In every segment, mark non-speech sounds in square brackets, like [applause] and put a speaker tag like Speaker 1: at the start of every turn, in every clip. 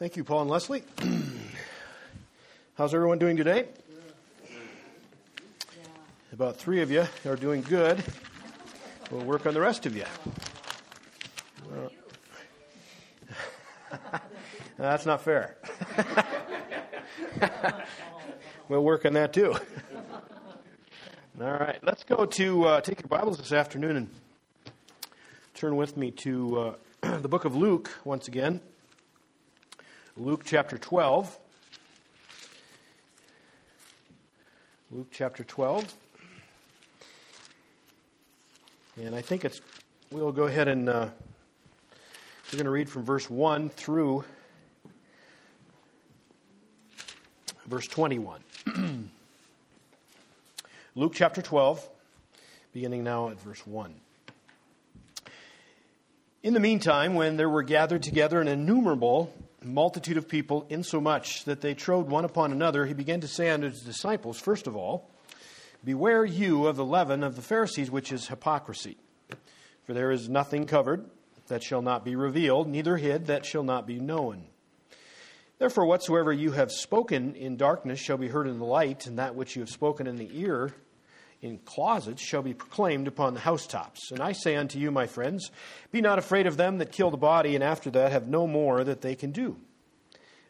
Speaker 1: Thank you, Paul and Leslie. [clears throat] How's everyone doing today? About three of you are doing good. We'll work on the rest of you. [laughs] that's not fair. [laughs] we'll work on that too. [laughs] All right, let's go to uh, take your Bibles this afternoon and turn with me to uh, [clears throat] the book of Luke once again. Luke chapter 12. Luke chapter 12. And I think it's, we'll go ahead and uh, we're going to read from verse 1 through verse 21. [clears throat] Luke chapter 12, beginning now at verse 1. In the meantime, when there were gathered together an innumerable multitude of people, insomuch that they trode one upon another, he began to say unto his disciples, First of all, Beware you of the leaven of the Pharisees, which is hypocrisy. For there is nothing covered that shall not be revealed, neither hid that shall not be known. Therefore, whatsoever you have spoken in darkness shall be heard in the light, and that which you have spoken in the ear in closets shall be proclaimed upon the housetops. And I say unto you, my friends, be not afraid of them that kill the body, and after that have no more that they can do.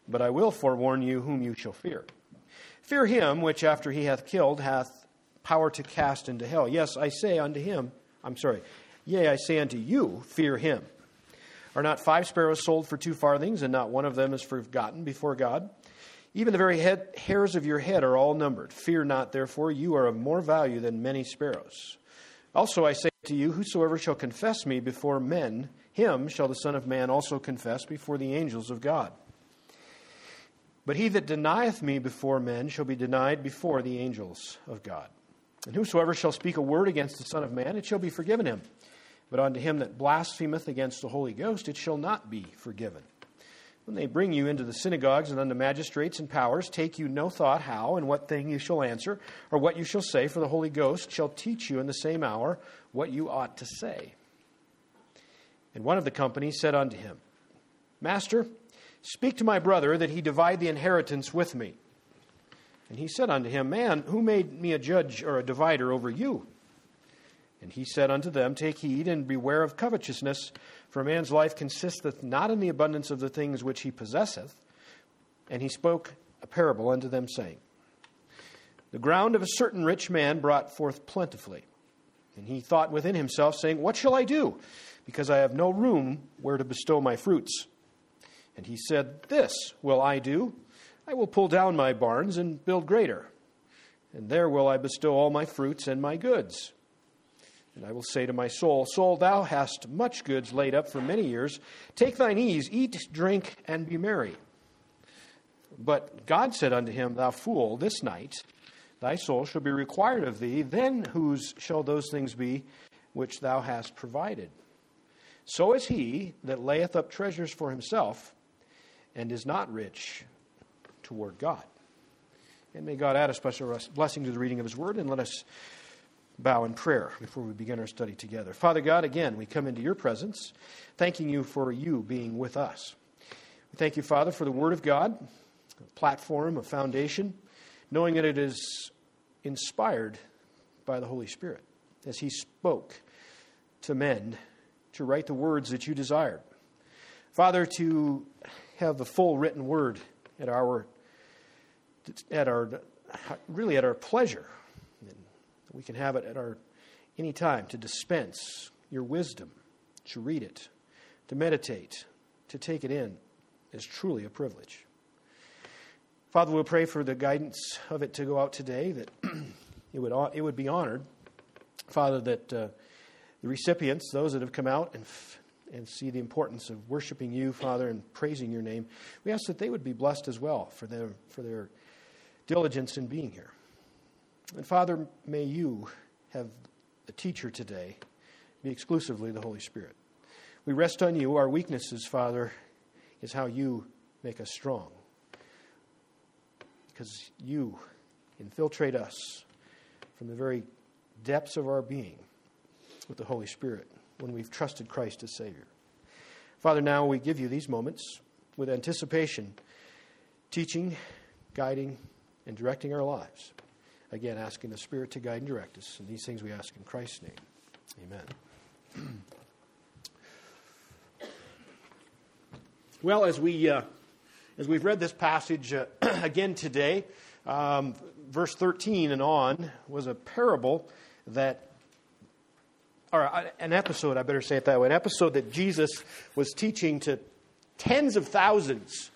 Speaker 1: But I will forewarn you whom you shall fear. Fear him which after he hath killed hath power to cast into hell. Yes, I say unto him, I'm sorry, yea, I say unto you, fear him. Are not five sparrows sold for two farthings, and not one of them is forgotten before God? Even the very head, hairs of your head are all numbered. Fear not, therefore, you are of more value than many sparrows. Also I say to you, whosoever shall confess me before men, him shall the Son of Man also confess before the angels of God. But he that denieth me before men shall be denied before the angels of God. And whosoever shall speak a word against the Son of Man, it shall be forgiven him. But unto him that blasphemeth against the Holy Ghost, it shall not be forgiven. When they bring you into the synagogues and unto magistrates and powers, take you no thought how and what thing you shall answer, or what you shall say, for the Holy Ghost shall teach you in the same hour what you ought to say. And one of the company said unto him, Master, speak to my brother that he divide the inheritance with me. And he said unto him, Man, who made me a judge or a divider over you? And he said unto them, Take heed and beware of covetousness, for a man's life consisteth not in the abundance of the things which he possesseth. And he spoke a parable unto them, saying, The ground of a certain rich man brought forth plentifully. And he thought within himself, saying, What shall I do? Because I have no room where to bestow my fruits. And he said, This will I do. I will pull down my barns and build greater. And there will I bestow all my fruits and my goods. And I will say to my soul, Soul, thou hast much goods laid up for many years. Take thine ease, eat, drink, and be merry. But God said unto him, Thou fool, this night thy soul shall be required of thee. Then whose shall those things be which thou hast provided? So is he that layeth up treasures for himself and is not rich toward God. And may God add a special blessing to the reading of his word, and let us bow in prayer before we begin our study together. Father God, again, we come into your presence, thanking you for you being with us. We thank you, Father, for the Word of God, a platform, a foundation, knowing that it is inspired by the Holy Spirit as He spoke to men to write the words that you desired. Father, to have the full written word at our at our really at our pleasure we can have it at our any time to dispense your wisdom, to read it, to meditate, to take it in is truly a privilege. Father, we'll pray for the guidance of it to go out today, that [clears throat] it would, it would be honored. Father, that uh, the recipients, those that have come out and, and see the importance of worshiping you, Father, and praising your name, we ask that they would be blessed as well for their, for their diligence in being here. And Father, may you have a teacher today be exclusively the Holy Spirit. We rest on you. Our weaknesses, Father, is how you make us strong. Because you infiltrate us from the very depths of our being with the Holy Spirit when we've trusted Christ as Savior. Father, now we give you these moments with anticipation, teaching, guiding, and directing our lives. Again, asking the Spirit to guide and direct us. And these things we ask in Christ's name. Amen. [clears throat] well, as, we, uh, as we've read this passage uh, [clears throat] again today, um, verse 13 and on was a parable that or uh, an episode, I better say it that way, an episode that Jesus was teaching to tens of thousands.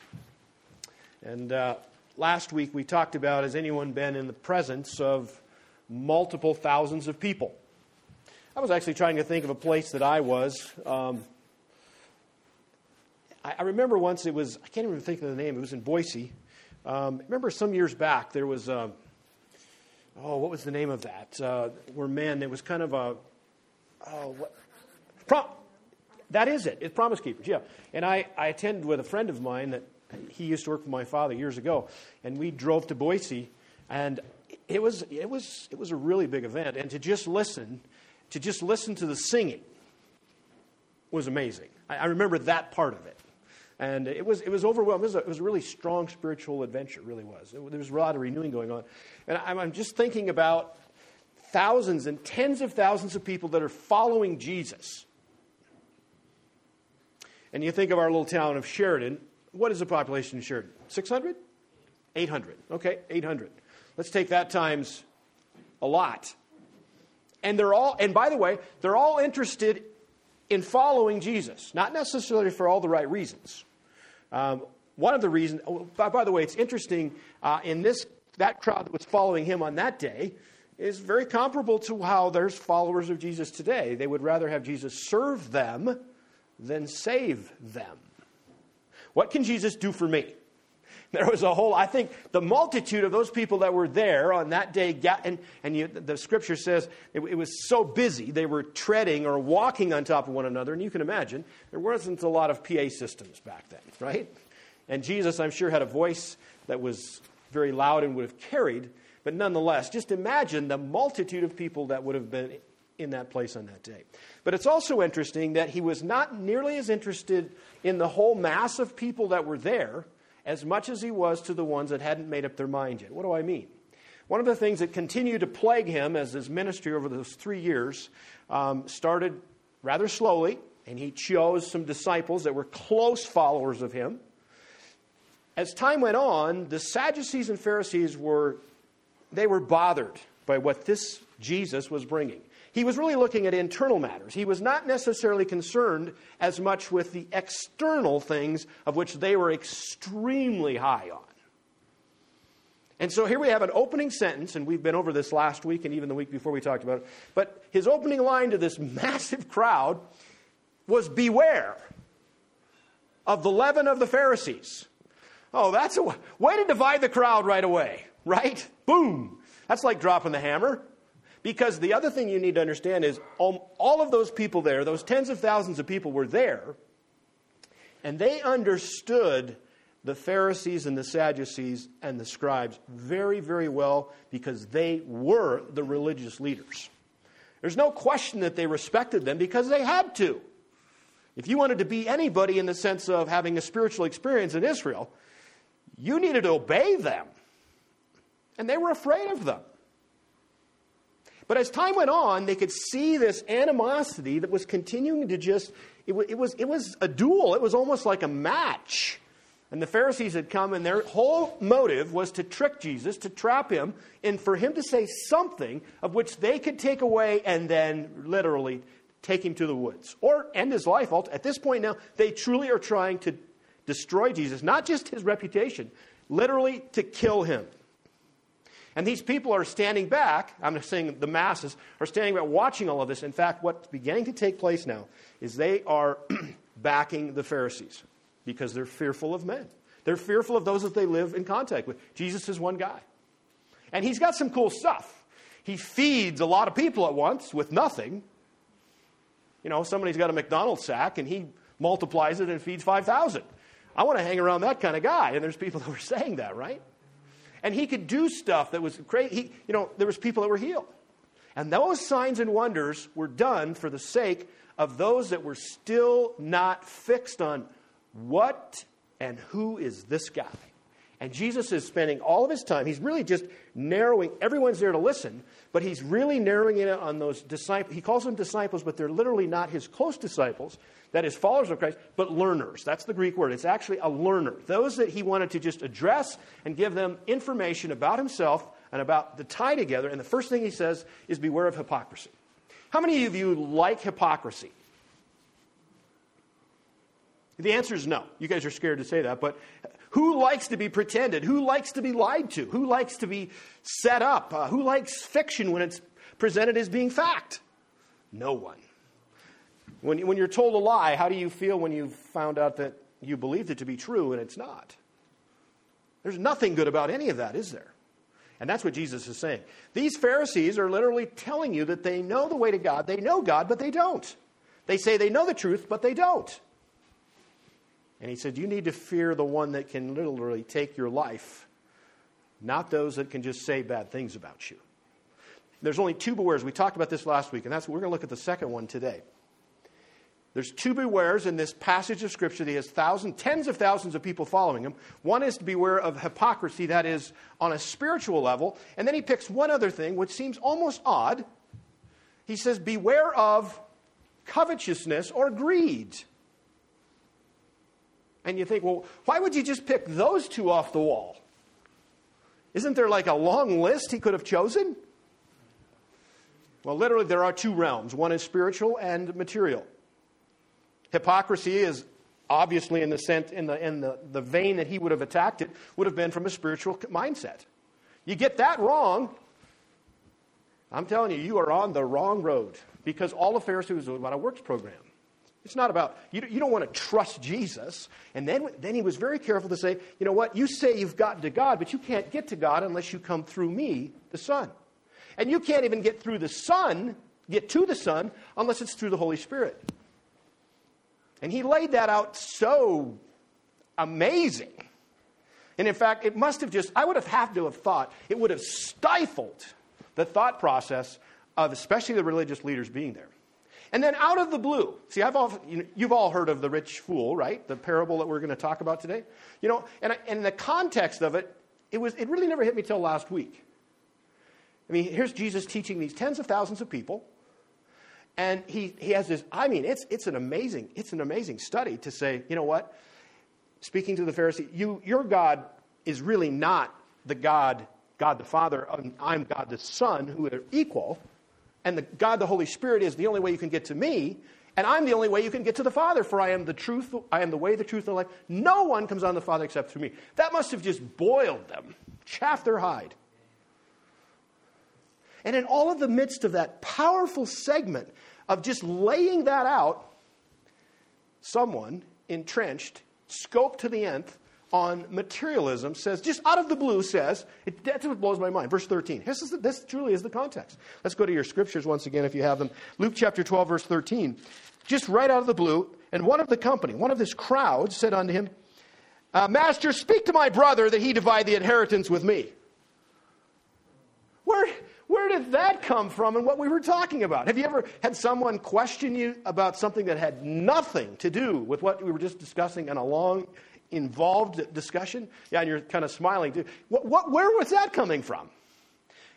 Speaker 1: And uh, last week we talked about has anyone been in the presence of multiple thousands of people? I was actually trying to think of a place that I was. Um, I, I, remember once it was, I can't even think of the name, it was in Boise. Um, remember some years back there was, uh, oh, what was the name of that? Uh, where men, it was kind of a, oh, what? Prom- that is it. It's Promise Keepers, yeah. And I, I attended with a friend of mine that he used to work for my father years ago, and we drove to Boise, and it was, it was, it was a really big event. And to just listen, to just listen to the singing was amazing. I, I remember that part of it. And it was, it was overwhelming. It was, a, it was a really strong spiritual adventure, really was. It, there was a lot of renewing going on. And I'm, I'm just thinking about thousands and tens of thousands of people that are following Jesus. And you think of our little town of Sheridan. What is the population in Sheridan? 600? 800. Okay, 800. Let's take that times a lot. And they're all, and by the way, they're all interested in following Jesus, not necessarily for all the right reasons. Um, one of the reasons, oh, by, by, the way, it's interesting uh, in this that crowd that was following him on that day is very comparable to how there's followers of Jesus today. They would rather have Jesus serve them than save them. What can Jesus do for me? There was a whole, I think, the multitude of those people that were there on that day, and, and you, the scripture says it, it, was so busy, they were treading or walking on top of one another. And you can imagine, there wasn't a lot of PA systems back then, right? And Jesus, I'm sure, had a voice that was very loud and would have carried but nonetheless, just imagine the multitude of people that would have been in that place on that day. But it's also interesting that he was not nearly as interested in the whole mass of people that were there as much as he was to the ones that hadn't made up their mind yet. What do I mean? One of the things that continued to plague him as his ministry over those three years um, started rather slowly, and he chose some disciples that were close followers of him. As time went on, the Sadducees and Pharisees were they were bothered by what this Jesus was bringing. He was really looking at internal matters. He was not necessarily concerned as much with the external things of which they were extremely high on. And so here we have an opening sentence, and we've been over this last week and even the week before we talked about it. But his opening line to this [laughs] massive crowd was Beware of the leaven of the Pharisees. Oh, that's a way to divide the crowd right away right? Boom. That's like dropping the hammer. Because the other thing you need to understand is all of those people there, those tens of thousands of people were there, and they understood the Pharisees and the Sadducees and the scribes very, very well because they were the religious leaders. There's no question that they respected them because they had to. If you wanted to be anybody in the sense of having a spiritual experience in Israel, you needed to obey them. And they were afraid of them. But as time went on, they could see this animosity that was continuing to just, it, it, was, it was a duel. It was almost like a match. And the Pharisees had come, and their whole motive was to trick Jesus, to trap him, and for him to say something of which they could take away and then literally take him to the woods or end his life. At this point now, they truly are trying to destroy Jesus, not just his reputation, literally to kill him. And these people are standing back, I'm saying the masses, are standing back watching all of this. In fact, what's beginning to take place now is they are [clears throat] backing the Pharisees because they're fearful of men. They're fearful of those that they live in contact with. Jesus is one guy. And he's got some cool stuff. He feeds a lot of people at once with nothing. You know, somebody's got a McDonald's sack and he multiplies it and feeds 5,000. I want to hang around that kind of guy. And there's people [laughs] that were saying that, right? And he could do stuff that was crazy. you know, there was people that were healed. And those signs and wonders were done for the sake of those that were still not fixed on what And who is this guy? And Jesus is spending all of his time, he's really just narrowing, everyone's there to listen, but he's really narrowing it on those disciples. He calls them disciples, but they're literally not his close disciples, that is, followers of Christ, but learners. That's the Greek word. It's actually a learner. Those that he wanted to just address and give them information about himself and about the tie together. And the first thing he says is beware of hypocrisy. How many of you like hypocrisy? The answer is no. You guys are scared to say that, but who likes to be pretended? Who likes to be lied to? Who likes to be set up? Uh, who likes fiction when it's presented as being fact? No one. When, when you're told a lie, how do you feel when you've found out that you believed it to be true and it's not? There's nothing good about any of that, is there? And that's what Jesus is saying. These Pharisees are literally telling you that they know the way to God. They know God, but they don't. They say they know the truth, but they don't. And he said, You need to fear the one that can literally take your life, not those that can just say bad things about you. There's only two bewares. We talked about this last week, and that's we're going to look at the second one today. There's two bewares in this passage of Scripture that he has thousands, tens of thousands of people following him. One is to beware of hypocrisy, that is, on a spiritual level. And then he picks one other thing, which seems almost odd. He says, Beware of covetousness or greed. And you think, well, why would you just pick those two off the wall? Isn't there like a long list he could have chosen? Well, literally, there are two realms one is spiritual and material. Hypocrisy is obviously in the sense, in the, in the, the vein that he would have attacked it, would have been from a spiritual mindset. You get that wrong, I'm telling you, you are on the wrong road because all of Pharisees was about a works program. It's not about, you, you don't want to trust Jesus. And then, then he was very careful to say, you know what, you say you've gotten to God, but you can't get to God unless you come through me, the Son. And you can't even get through the Son, get to the Son, unless it's through the Holy Spirit. And he laid that out so amazing. And in fact, it must have just, I would have had to have thought, it would have stifled the thought process of especially the religious leaders being there. And then out of the blue, see, I've all, you know, you've all heard of the rich fool, right? The parable that we're going to talk about today. You know, and, and in the context of it, it, was, it really never hit me till last week. I mean, here's Jesus teaching these tens of thousands of people. And he, he has this, I mean, it's, it's, an amazing, it's an amazing study to say, you know what? Speaking to the Pharisee, you, your God is really not the God, God the Father, I'm God the Son, who are equal and the God the Holy Spirit is the only way you can get to me, and I'm the only way you can get to the Father, for I am the truth, I am the way, the truth, and the life. No one comes on the Father except through me. That must have just boiled them, chaffed their hide. And in all of the midst of that powerful segment of just laying that out, someone entrenched, scoped to the nth, on materialism says, just out of the blue, says, it, that's what blows my mind. Verse 13. This, is the, this truly is the context. Let's go to your scriptures once again if you have them. Luke chapter 12, verse 13. Just right out of the blue, and one of the company, one of this crowd, said unto him, uh, Master, speak to my brother that he divide the inheritance with me. Where, where did that come from and what we were talking about? Have you ever had someone question you about something that had nothing to do with what we were just discussing in a long involved discussion? Yeah, and you're kind of smiling too. What, what, where was that coming from?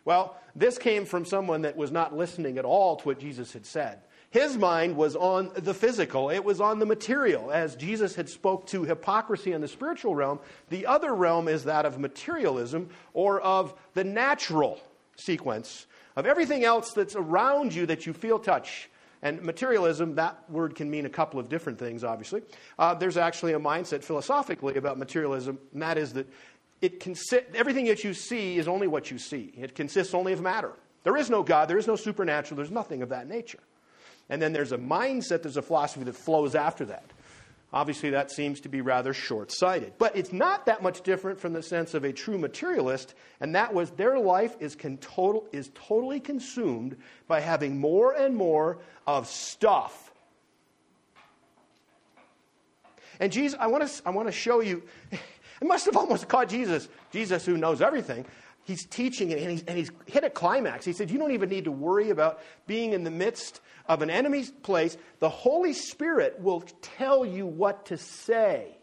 Speaker 1: Well, this came from someone that was not listening at all to what Jesus had said. His mind was on the physical, it was on the material. As Jesus had spoke to hypocrisy in the spiritual realm, the other realm is that of materialism or of the natural sequence of everything else that's around you that you feel touch and materialism, that word can mean a couple of different things, obviously. Uh, there's actually a mindset philosophically about materialism, and that is that it consi- everything that you see is only what you see. It consists only of matter. There is no God, there is no supernatural, there's nothing of that nature. And then there's a mindset, there's a philosophy that flows after that. Obviously, that seems to be rather short sighted. But it's not that much different from the sense of a true materialist, and that was their life is, total, is totally consumed by having more and more of stuff. And Jesus, I want to, I want to show you, [laughs] it must have almost caught Jesus, Jesus who knows everything. He's teaching it, and he's, and he's hit a climax. He said, You don't even need to worry about being in the midst of an enemy's place, the Holy Spirit will tell you what to say.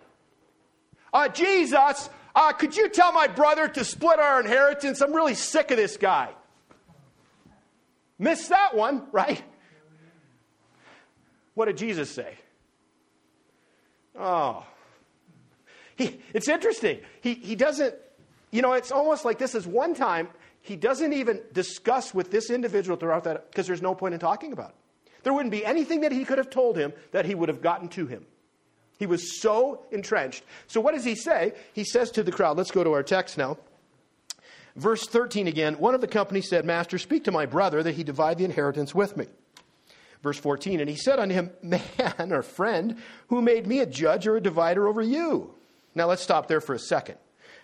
Speaker 1: uh, Jesus, uh, could you tell my brother to split our inheritance? I'm really sick of this guy. Missed that one, right? What did Jesus say? Oh. He, it's interesting. He, he doesn't, you know, it's almost like this is one time he doesn't even discuss with this individual throughout that, because there's no point in talking about it. There wouldn't be anything that he could have told him that he would have gotten to him. He was so entrenched. So, what does he say? He says to the crowd, let's go to our text now. Verse 13 again one of the company said, Master, speak to my brother that he divide the inheritance with me. Verse 14, and he said unto him, Man or friend, who made me a judge or a divider over you? Now, let's stop there for a second.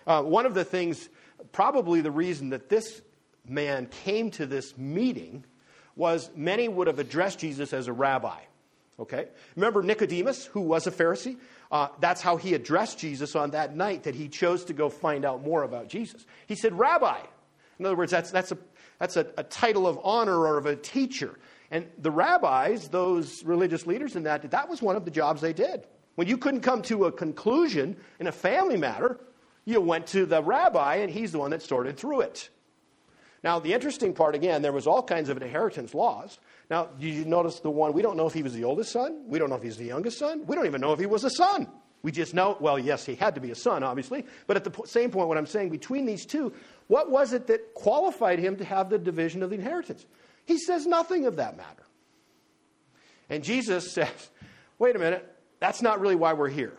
Speaker 1: Uh, one of the things, probably the reason that this man came to this meeting was many would have addressed Jesus as a rabbi. Okay? Remember Nicodemus, who was a Pharisee? Uh, that's how he addressed Jesus on that night that he chose to go find out more about Jesus. He said, Rabbi. In other words, that's, that's, a, that's a, a title of honor or of a teacher. And the rabbis, those religious leaders in that, that was one of the jobs they did. When you couldn't come to a conclusion in a family matter, you went to the rabbi, and he's the one that sorted through it. Now, the interesting part, again, there was all kinds of inheritance laws. Now, did you notice the one? We don't know if he was the oldest son. We don't know if he's the youngest son. We don't even know if he was a son. We just know, well, yes, he had to be a son, obviously. But at the same point, what I'm saying, between these two, what was it that qualified him to have the division of the inheritance? He says nothing of that matter. And Jesus [laughs] says, wait a minute, that's not really why we're here.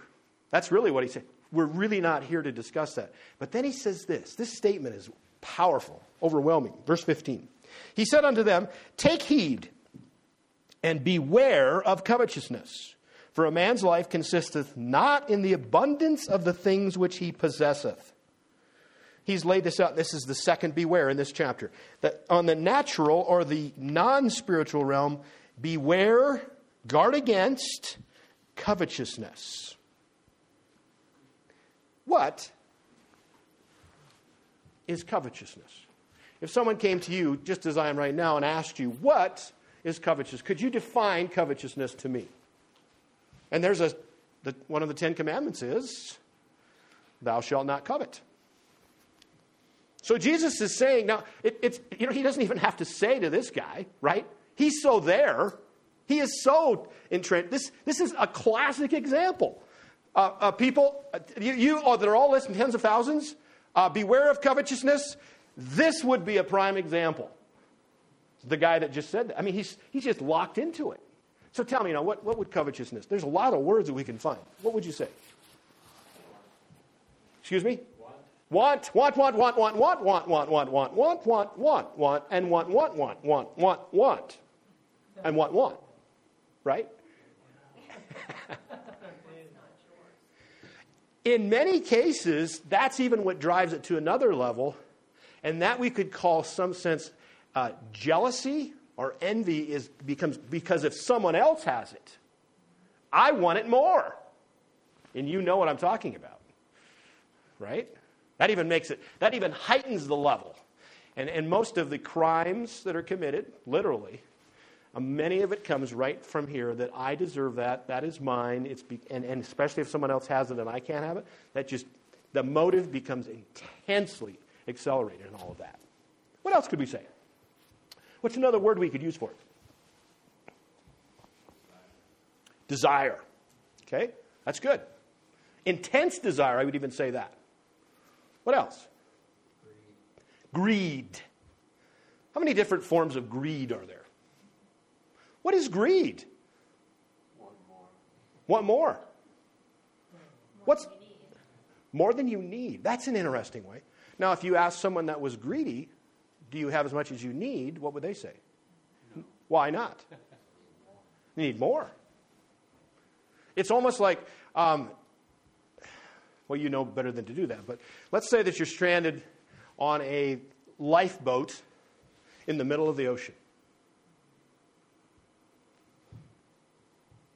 Speaker 1: That's really what he said. We're really not here to discuss that. But then he says this this statement is powerful, overwhelming. Verse 15. He said unto them, Take heed and beware of covetousness. For a man's life consisteth not in the abundance of the things which he possesseth. He's laid this out. This is the second beware in this chapter. That on the natural or the non spiritual realm, beware, guard against covetousness. What is covetousness? If someone came to you, just as I am right now, and asked you, What is covetousness? Could you define covetousness to me? And there's a, the, one of the Ten Commandments is, Thou shalt not covet. So Jesus is saying, now, it, it's, you know, he doesn't even have to say to this guy, right? He's so there. He is so entrenched. This, this is a classic example. Uh, uh, people, uh, you, you oh, that are all listening, tens of thousands, uh, beware of covetousness. This would be a prime example. The guy that just said that. I mean, he's, he's just locked into it. So tell me, know, what, what would covetousness? There's a lot of words that we can find. What would you say? Excuse me? Want, want, want, want, want, want, want, want, want, want, want, want, want, want, and want, want, want, want, want, want, and want, want. Right? In many cases, that's even what drives it to another level, and that we could call some sense uh, jealousy or envy is becomes because if someone else has it, I want it more. And you know what I'm talking about. Right? That even makes it, that even heightens the level. And, and most of the crimes that are committed, literally, Uh, many of it comes right from here that I deserve that, that is mine, it's be, and, and especially if someone else has it and I can't have it, that just, the motive becomes intensely accelerated in all of that. What else could we say? What's another word we could use for it? Desire. Okay, that's good. Intense desire, I would even say that. What else? Greed. greed. How many different forms of greed are there? What is greed?
Speaker 2: Want more?
Speaker 1: What's more than you need? That's an interesting way. Now, if you ask someone that was greedy, do you have as much as you need? What would they say? No. Why not? You need more. It's almost like um, well, you know better than to do that. But let's say that you're stranded on a lifeboat in the middle of the ocean.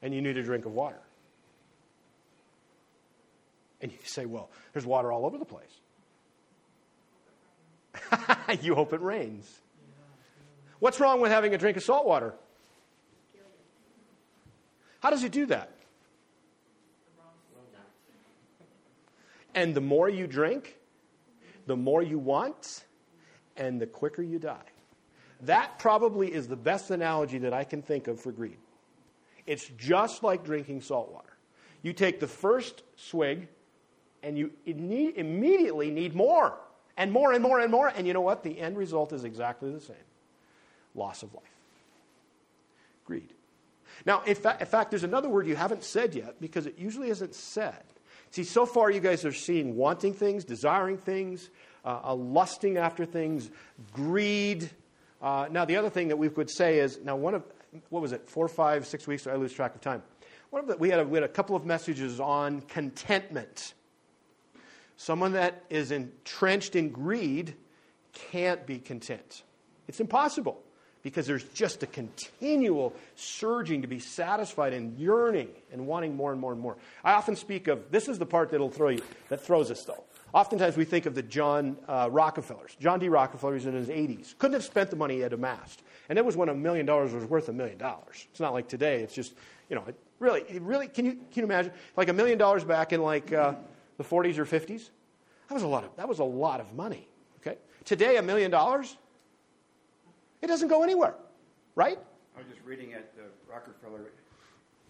Speaker 1: And you need a drink of water. And you say, well, there's water all over the place. [laughs] you hope it rains. What's wrong with having a drink of salt water? How does it do that? And the more you drink, the more you want, and the quicker you die. That probably is the best analogy that I can think of for greed. It's just like drinking salt water. You take the first swig, and you immediately need more, and more, and more, and more. And you know what? The end result is exactly the same loss of life. Greed. Now, in, fa- in fact, there's another word you haven't said yet because it usually isn't said. See, so far you guys are seeing wanting things, desiring things, uh, lusting after things, greed. Uh, now, the other thing that we could say is now, one of, what was it, four, five, six weeks? I lose track of time. One of the, we, had a, we had a couple of messages on contentment. Someone that is entrenched in greed can't be content. It's impossible because there's just a continual surging to be satisfied and yearning and wanting more and more and more. I often speak of this is the part that'll throw you, that throws us though. Oftentimes we think of the John uh, Rockefellers. John D. Rockefeller was in his 80s. Couldn't have spent the money he had amassed. And that was when a million dollars was worth a million dollars. It's not like today. It's just, you know, it really, it really, can you, can you imagine? Like a million dollars back in like uh, the 40s or 50s? That was a lot of, that was a lot of money. Okay? Today, a million dollars, it doesn't go anywhere, right?
Speaker 3: I was just reading at the Rockefeller.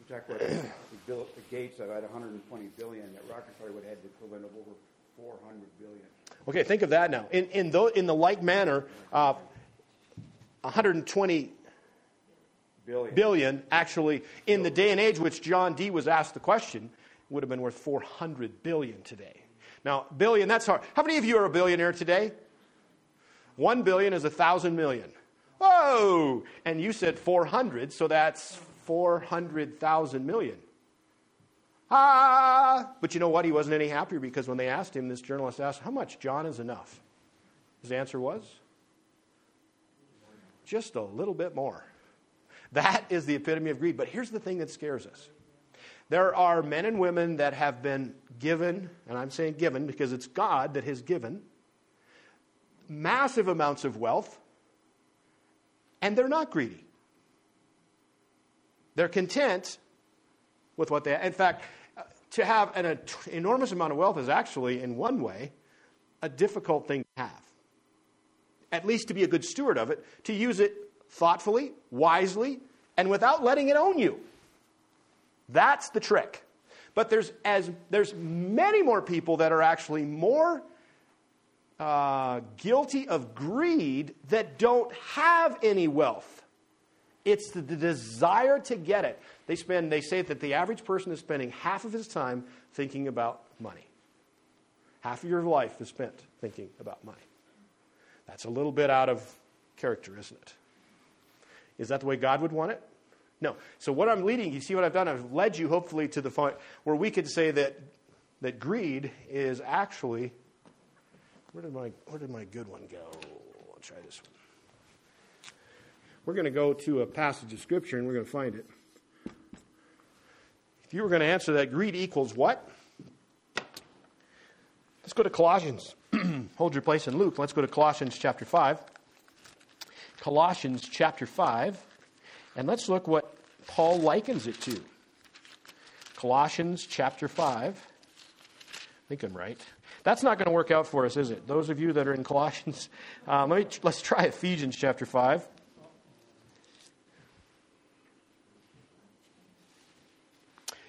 Speaker 3: We talked about the, Bill, the Gates of at 120 billion. That Rockefeller would have had the equivalent of over 400 billion.
Speaker 1: Okay, think of that now. In in, the, in the like manner, uh, 120 billion. billion actually in the day and age which John D was asked the question would have been worth 400 billion today. Now, billion, that's hard. How many of you are a billionaire today? One billion is a thousand million. Whoa! And you said 400, so that's 400,000 million. Ah! But you know what? He wasn't any happier because when they asked him, this journalist asked, How much, John, is enough? His answer was, Just a little bit more. That is the epitome of greed. But here's the thing that scares us there are men and women that have been given, and I'm saying given because it's God that has given, massive amounts of wealth and they're not greedy. They're content with what they have. In fact, to have an enormous amount of wealth is actually, in one way, a difficult thing to have. At least to be a good steward of it, to use it thoughtfully, wisely, and without letting it own you. That's the trick. But there's, as, there's many more people that are actually more uh, guilty of greed that don't have any wealth. It's the, desire to get it. They spend. They say that the average person is spending half of his time thinking about money. Half of your life is spent thinking about money. That's a little bit out of character, isn't it? Is that the way God would want it? No. So what I'm leading, you see what I've done? I've led you hopefully to the point where we could say that that greed is actually where did my where did my good one go? I'll try this one. We're going to go to a passage of scripture and we're going to find it. If you were going to answer that, greed equals what? Let's go to Colossians. [clears throat] Hold your place in Luke. Let's go to Colossians chapter 5. Colossians chapter 5. And let's look what Paul likens it to. Colossians chapter 5. I think I'm right. That's not going to work out for us, is it? Those of you that are in Colossians, [laughs] um, let me, let's try Ephesians chapter 5.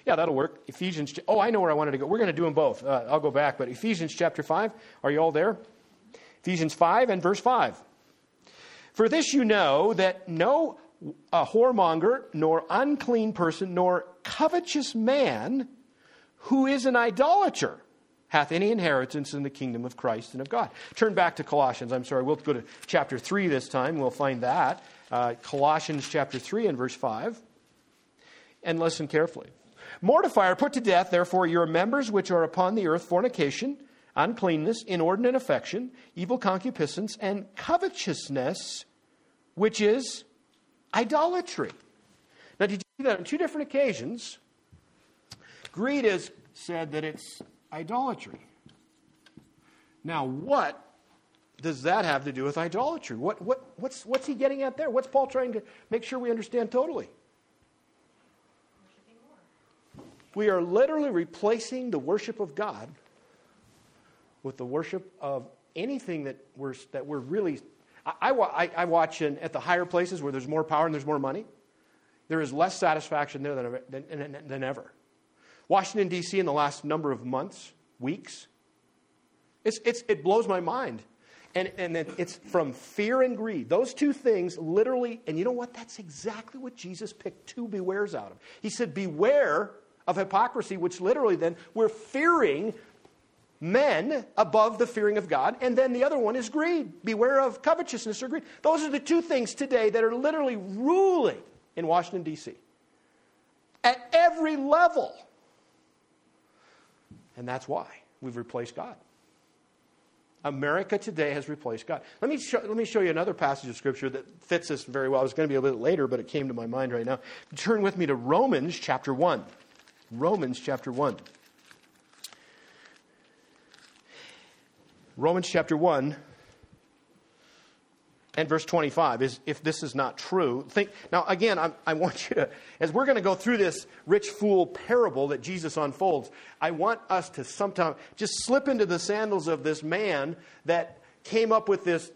Speaker 1: Yeah, that'll work. Ephesians. Oh, I know where I wanted to go. We're going to do them both. Uh, I'll go back. But Ephesians chapter 5. Are you all there? Ephesians 5 and verse 5. For this you know that no uh, whoremonger, nor unclean person, nor covetous man who is an idolater hath any inheritance in the kingdom of Christ and of God. Turn back to Colossians. I'm sorry, we'll go to chapter 3 this time. We'll find that. Uh, Colossians chapter 3 and verse 5. And listen carefully. Mortify or put to death, therefore, your members which are upon the earth fornication, uncleanness, inordinate affection, evil concupiscence, and covetousness, which is idolatry. Now, did you see that on two different occasions? Greed is said that it's idolatry. Now, what does that have to do with idolatry? What, what, what's, what's he getting at there? What's Paul trying to make sure we understand totally? We are literally replacing the worship of God with the worship of anything that we're, that we're really. I, I, I watch in, at the higher places where there's more power and there's more money. There is less satisfaction there than, than, than ever. Washington, D.C., in the last number of months, weeks, it's, it's, it blows my mind. And, and it's from fear and greed. Those two things literally, and you know what? That's exactly what Jesus picked two bewares out of. He said, Beware of hypocrisy, which literally then we're fearing men above the fearing of God. And then the other one is greed. Beware of covetousness or greed. Those are the two things today that are literally ruling in Washington, D.C. At every level. And that's why we've replaced God. America today has replaced God. Let me, show, let me show you another passage of Scripture that fits this very well. It's going to be a little later, but it came to my mind right now. Turn with me to Romans chapter 1. Romans chapter 1. Romans chapter 1 and verse 25 is if this is not true. Think now again, I, I want you to, as we're going to go through this rich fool parable that Jesus unfolds, I want us to sometime just slip into the sandals of this man that came up with this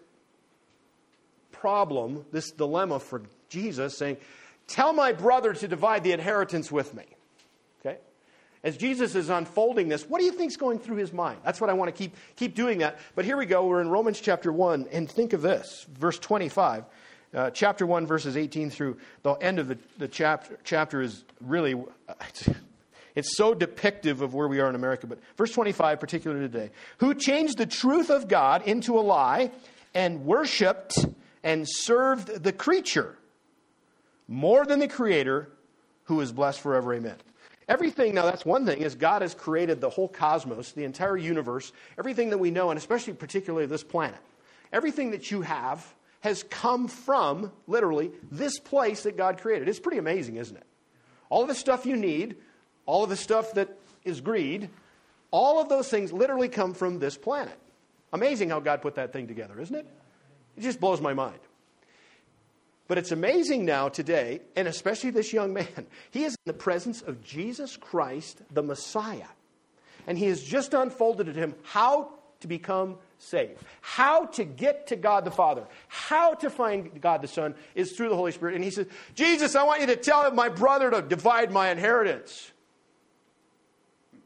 Speaker 1: problem, this dilemma for Jesus, saying, Tell my brother to divide the inheritance with me as Jesus is unfolding this, what do you think is going through his mind? That's what I want to keep, keep doing that. But here we go. We're in Romans chapter 1, and think of this, verse 25. Uh, chapter 1, verses 18 through the end of the, the chapter, chapter is really, it's, [laughs] it's so depictive of where we are in America. But verse 25, particularly today, who changed the truth of God into a lie and worshiped and served the creature more than the Creator who is blessed forever. Amen. Everything, now that's one thing, is God has created the whole cosmos, the entire universe, everything that we know, and especially particularly this planet. Everything that you have has come from, literally, this place that God created. It's pretty amazing, isn't it? All of the stuff you need, all of the stuff that is greed, all of those things literally come from this planet. Amazing how God put that thing together, isn't it? It just blows my mind. But it's amazing now today, and especially this young man, he is in the presence of Jesus Christ, the Messiah. And he has just unfolded to him how to become saved, how to get to God the Father, how to find God the Son is through the Holy Spirit. And he says, Jesus, I want you to tell my brother to divide my inheritance.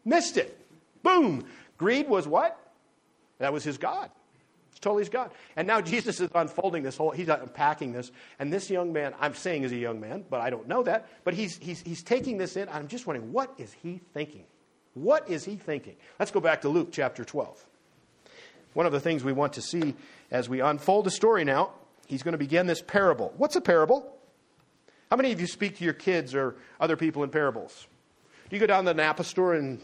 Speaker 1: Missed it. Boom. Greed was what? That was his God. It's totally his God. And now [laughs] Jesus is unfolding this whole, he's unpacking this. And this young man, I'm saying is a young man, but I don't know that. But he's, he's, he's taking this in. I'm just wondering, what is he thinking? What is he thinking? Let's go back to Luke chapter 12. One of the things we want to see as we unfold the story now, he's going to begin this parable. What's a parable? How many of you speak to your kids or other people in parables? Do you go down to the Napa store and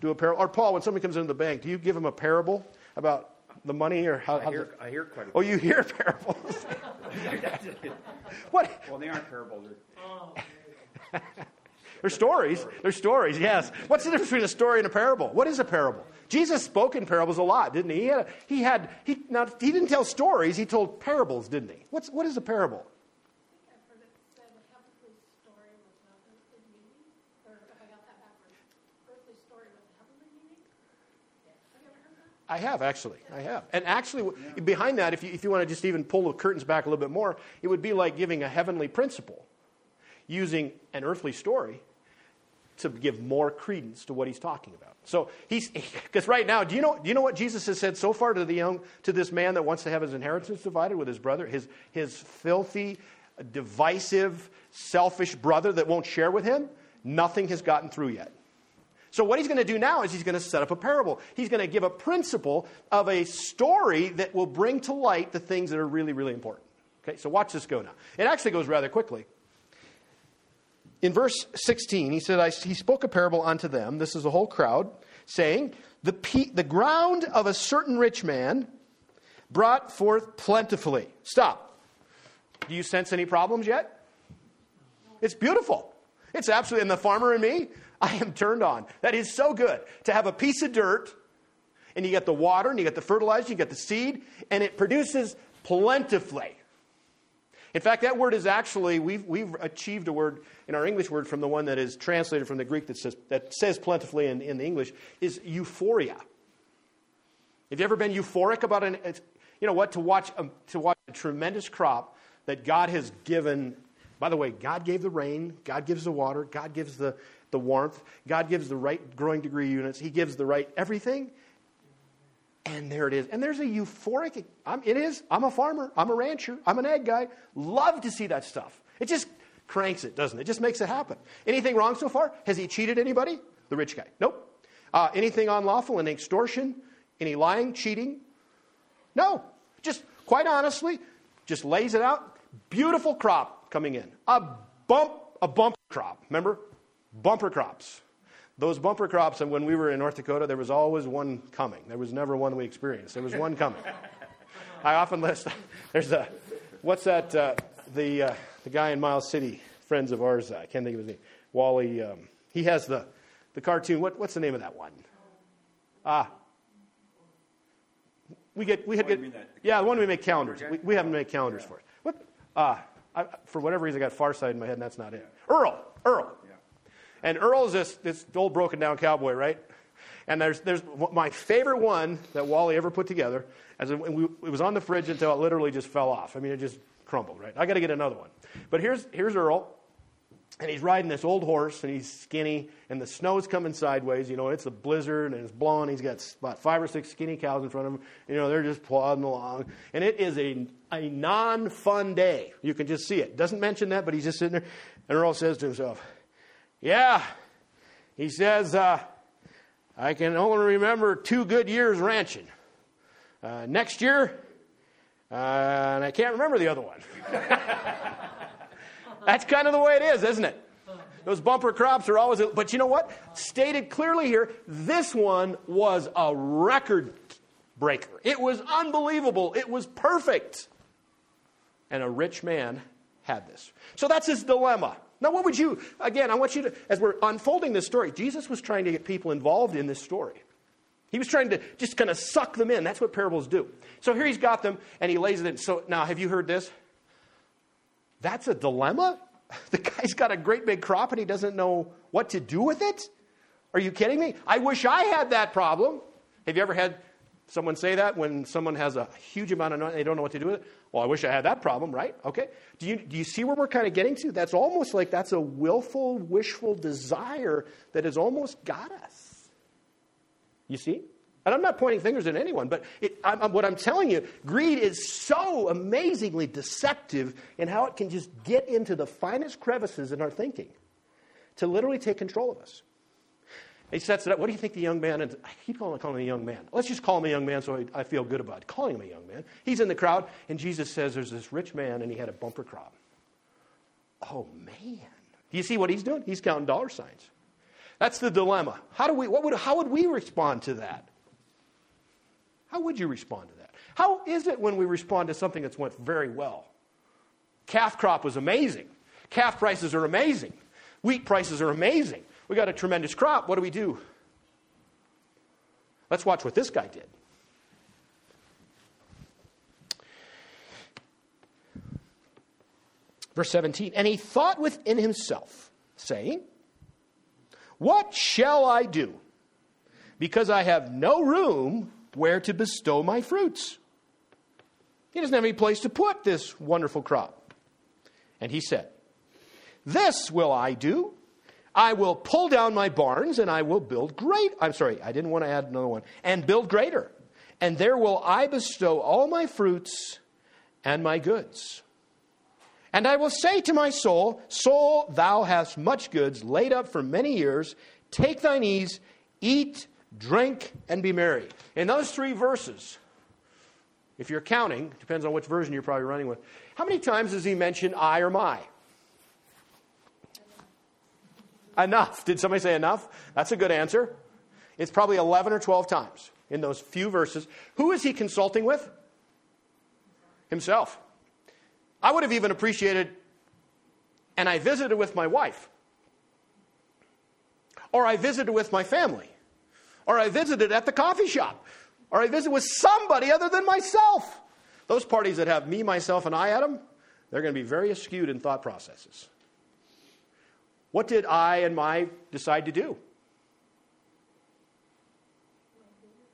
Speaker 1: do a parable? Or Paul, when somebody comes into the bank, do you give them a parable about the money, or how?
Speaker 3: I hear, I hear quite a
Speaker 1: Oh, you hear [laughs] parables. [laughs] what?
Speaker 3: Well, they aren't parables.
Speaker 1: They're... [laughs] They're stories. They're stories, yes. What's the difference between a story and a parable? What is a parable? Jesus spoke in parables a lot, didn't he? He had, a, he, had he, now, he didn't tell stories, he told parables, didn't he? What's, what is a parable? I have actually. I have. And actually, yeah. behind that, if you, if you want to just even pull the curtains back a little bit more, it would be like giving a heavenly principle using an earthly story to give more credence to what he's talking about. So he's because right now, do you know do you know what Jesus has said so far to the young to this man that wants to have his inheritance divided with his brother, his his filthy, divisive, selfish brother that won't share with him? Nothing has gotten through yet. So, what he's going to do now is he's going to set up a parable. He's going to give a principle of a story that will bring to light the things that are really, really important. Okay, so watch this go now. It actually goes rather quickly. In verse 16, he said, He spoke a parable unto them, this is the whole crowd, saying, the, pe- the ground of a certain rich man brought forth plentifully. Stop. Do you sense any problems yet? It's beautiful. It's absolutely, and the farmer and me, I am turned on. That is so good to have a piece of dirt and you get the water and you get the fertilizer, you get the seed, and it produces plentifully. In fact, that word is actually, we've, we've achieved a word in our English word from the one that is translated from the Greek that says, that says plentifully in, in the English, is euphoria. Have you ever been euphoric about an, you know what, to watch, a, to watch a tremendous crop that God has given? By the way, God gave the rain, God gives the water, God gives the, the warmth, God gives the right growing degree units, He gives the right everything. And there it is. And there's a euphoric, I'm, it is. I'm a farmer, I'm a rancher, I'm an egg guy. Love to see that stuff. It just cranks it, doesn't it? It just makes it happen. Anything wrong so far? Has he cheated anybody? The rich guy. Nope. Uh, anything unlawful? Any extortion? Any lying, cheating? No. Just quite honestly, just lays it out. Beautiful crop coming in. A bump, a bump crop. Remember? Bumper crops. Those bumper crops, and when we were in North Dakota, there was always one coming. There was never one we experienced. There was one coming. [laughs] I often list, [laughs] there's a, what's that, uh, the, uh, the guy in Miles City, friends of ours, I can't think of his name, Wally, um, he has the, the cartoon. What, what's the name of that one? Ah. We get, we had get, yeah, the one we make calendars. We, we haven't made calendars yeah. for it. What? Ah, I, for whatever reason, I got Far Side in my head, and that's not it. Earl, Earl. And Earl is this, this old broken down cowboy, right? And there's, there's my favorite one that Wally ever put together. As it, we, it was on the fridge until it literally just fell off. I mean, it just crumbled, right? I got to get another one. But here's, here's Earl, and he's riding this old horse, and he's skinny, and the snow's coming sideways. You know, it's a blizzard, and it's blowing. He's got about five or six skinny cows in front of him. You know, they're just plodding along. And it is a, a non fun day. You can just see it. Doesn't mention that, but he's just sitting there. And Earl says to himself, Yeah, he says, uh, I can only remember two good years ranching. Uh, next year, uh, and I can't remember the other one. [laughs] That's kind of the way it is, isn't it? Those bumper crops are always, but you know what? Stated clearly here, this one was a record breaker. It was unbelievable. It was perfect. And a rich man had this. So that's his dilemma. Now, what would you, again, I want you to, as we're unfolding this story, Jesus was trying to get people involved in this story. He was trying to just kind of suck them in. That's what parables do. So here he's got them and he lays it in. So now, have you heard this? That's a dilemma? [laughs] The guy's got a great big crop and he doesn't know what to do with it? Are you kidding me? I wish I had that problem. Have you ever had someone say that when someone has a huge amount of money, they don't know what to do with it? Well, I wish I had that problem, right? Okay. Do you, do you see where we're kind of getting to? That's almost like that's a willful, wishful desire that has almost got us. You see? And I'm not pointing fingers at anyone, but it, I'm, what I'm telling you, greed is so amazingly deceptive in how it can just get into the finest crevices in our thinking to literally take control of us. He sets it up. What do you think the young man, and I keep calling, calling him a young man. Let's just call him a young man so I, I feel good about it. calling him a young man. He's in the crowd, and Jesus says there's this rich man, and he had a bumper crop. Oh, man. Do you see what he's doing? He's counting dollar signs. That's the dilemma. How, do we, what would, how would we respond to that? How would you respond to that? How is it when we respond to something that's went very well? Calf crop was amazing. Calf prices are amazing. Wheat prices are amazing. We got a tremendous crop. What do we do? Let's watch what this guy did. Verse 17, and he thought within himself, saying, What shall I do? Because I have no room where to bestow my fruits. He doesn't have any place to put this wonderful crop. And he said, This will I do. I will pull down my barns and I will build great. I'm sorry, I didn't want to add another one. And build greater. And there will I bestow all my fruits and my goods. And I will say to my soul, Soul, thou hast much goods laid up for many years. Take thine ease, eat, drink, and be merry. In those three verses, if you're counting, depends on which version you're probably running with, how many times does he mention I or my? Enough. Did somebody say enough? That's a good answer. It's probably 11 or 12 times in those few verses. Who is he consulting with? Himself. I would have even appreciated, and I visited with my wife, or I visited with my family or I visited at the coffee shop, or I visited with somebody other than myself. Those parties that have me, myself, and I at them, they're going to be very skewed in thought processes. What did I and my decide to do?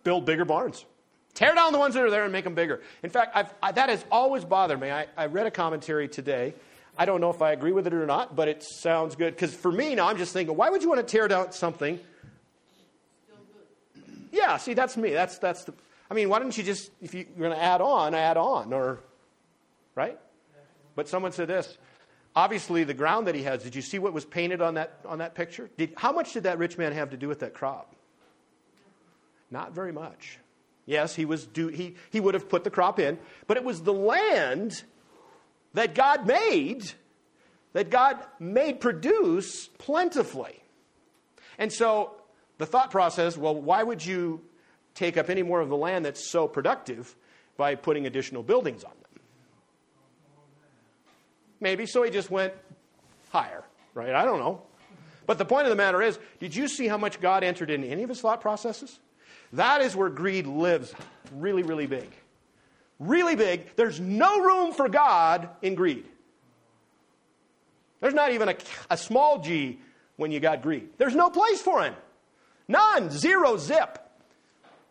Speaker 1: Build bigger barns. Tear down the ones that are there and make them bigger. In fact, I, that has always bothered me. I, I read a commentary today. I don't know if I agree with it or not, but it sounds good. Because for me now, I'm just thinking, why would you want to tear down something? Yeah, see, that's me. That's, that's the, I mean, why don't you just, if you're going to add on, add on, or, right? But someone said this. Obviously, the ground that he has, did you see what was painted on that, on that picture? Did, how much did that rich man have to do with that crop? Not very much. Yes, he, was he, he would have put the crop in, but it was the land that God made, that God made produce plentifully. And so the thought process well, why would you take up any more of the land that's so productive by putting additional buildings on? Maybe. So he just went higher, right? I don't know. But the point of the matter is did you see how much God entered in any of his thought processes? That is where greed lives really, really big. Really big. There's no room for God in greed. There's not even a, a small g when you got greed. There's no place for him. None. Zero. Zip.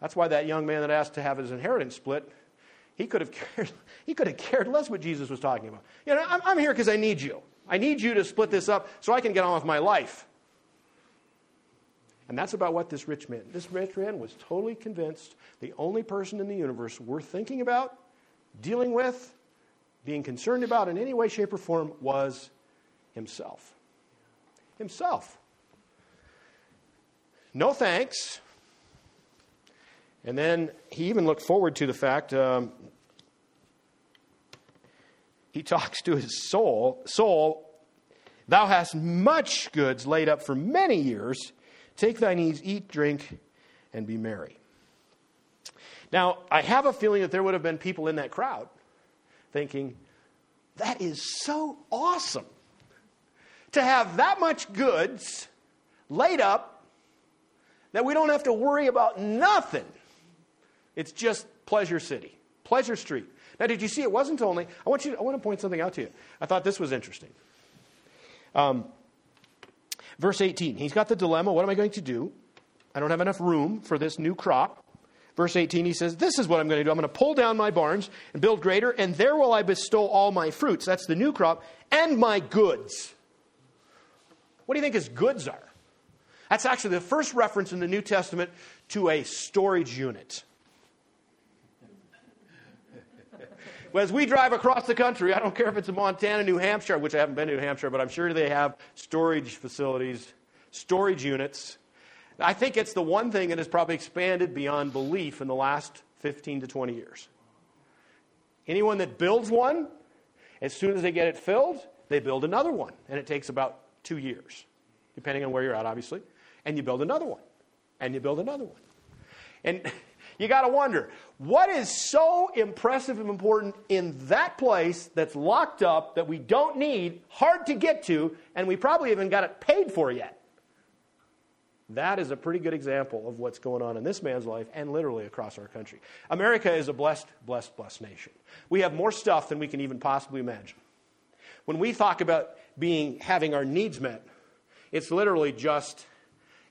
Speaker 1: That's why that young man that asked to have his inheritance split, he could have [laughs] cared, he could have cared less what Jesus was talking about. You know, I'm, I'm here because I need you. I need you to split this up so I can get on with my life. And that's about what this rich man. This rich man was totally convinced the only person in the universe worth thinking about, dealing with, being concerned about in any way, shape, or form was himself. Himself. No thanks. And then he even looked forward to the fact um, he [laughs] talks to his soul Soul, thou hast much goods laid up for many years. Take thine ease, eat, drink, and be merry. Now, I have a feeling that there would have been people in that crowd thinking, that is so awesome to have that much goods laid up that we don't have to worry about nothing. It's just Pleasure City, Pleasure Street. Now, did you see it wasn't only, I want, you I want to point something out to you. I thought this was interesting. Um, Verse 18, he's got the dilemma what am I going to do? I don't have enough room for this new crop. Verse 18, he says, This is what I'm going to do. I'm going to pull down my barns and build greater, and there will I bestow all my fruits. That's the new crop, and my goods. What do you think his goods are? That's actually the first reference in the New Testament to a storage unit. As we drive across the country, I don't care if it's in Montana, New Hampshire, which I haven't been to New Hampshire, but I'm sure they have storage facilities, storage units. I think it's the one thing that has probably expanded beyond belief in the last 15 to 20 years. Anyone that builds one, as soon as they get it filled, they build another one. And it takes about two years, depending on where you're at, obviously. And you build another one. And you build another one. And you got to wonder what is so impressive and important in that place that's locked up that we don't need, hard to get to, and we probably haven't got it paid for yet. That is a pretty good example of what's going on in this man's life and literally across our country. America is a blessed, blessed, blessed nation. We have more stuff than we can even possibly imagine. When we talk about being having our needs met, it's literally just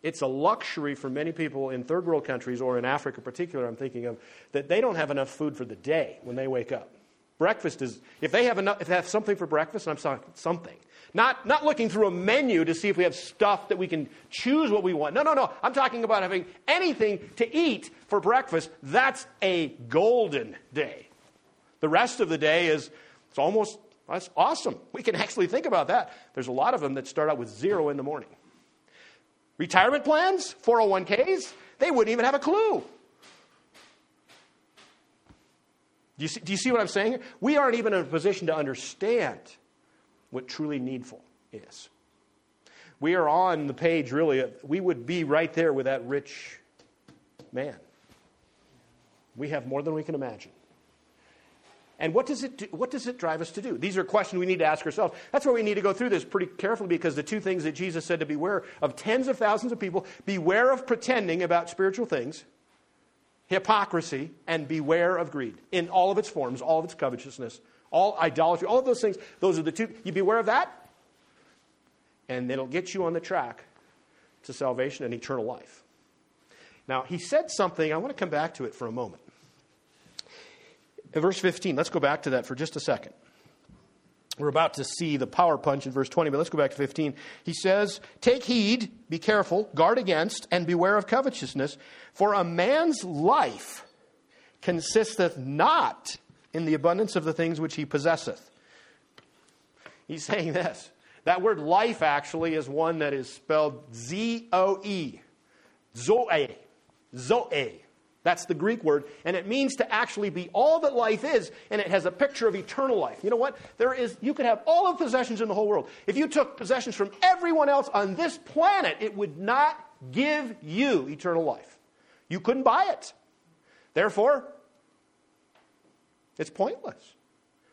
Speaker 1: it's a luxury for many people in third world countries or in Africa in particular, I'm thinking of, that they don't have enough food for the day when they wake up. Breakfast is, if they have, enough, if they have something for breakfast, I'm sorry, something. Not, not looking through a menu to see if we have stuff that we can choose what we want. No, no, no. I'm talking about having anything to eat for breakfast. That's a golden day. The rest of the day is, it's almost, that's awesome. We can actually think about that. There's a lot of them that start out with zero in the morning. Retirement plans, 401ks, they wouldn't even have a clue. Do you, see, do you see what I'm saying? We aren't even in a position to understand what truly needful is. We are on the page, really, we would be right there with that rich man. We have more than we can imagine. And what does, it do, what does it drive us to do? These are questions we need to ask ourselves. That's why we need to go through this pretty carefully because the two things that Jesus said to beware of tens of thousands of people beware of pretending about spiritual things, hypocrisy, and beware of greed in all of its forms, all of its covetousness, all idolatry, all of those things. Those are the two. You beware of that, and it'll get you on the track to salvation and eternal life. Now, he said something, I want to come back to it for a moment. Verse 15, let's go back to that for just a second. We're about to see the power punch in verse 20, but let's go back to 15. He says, Take heed, be careful, guard against, and beware of covetousness, for a man's life consisteth not in the abundance of the things which he possesseth. He's saying this. That word life actually is one that is spelled Z O E. Zoe. Zoe. That's the Greek word, and it means to actually be all that life is, and it has a picture of eternal life. You know what? There is you could have all of possessions in the whole world. If you took possessions from everyone else on this planet, it would not give you eternal life. You couldn't buy it. Therefore, it's pointless.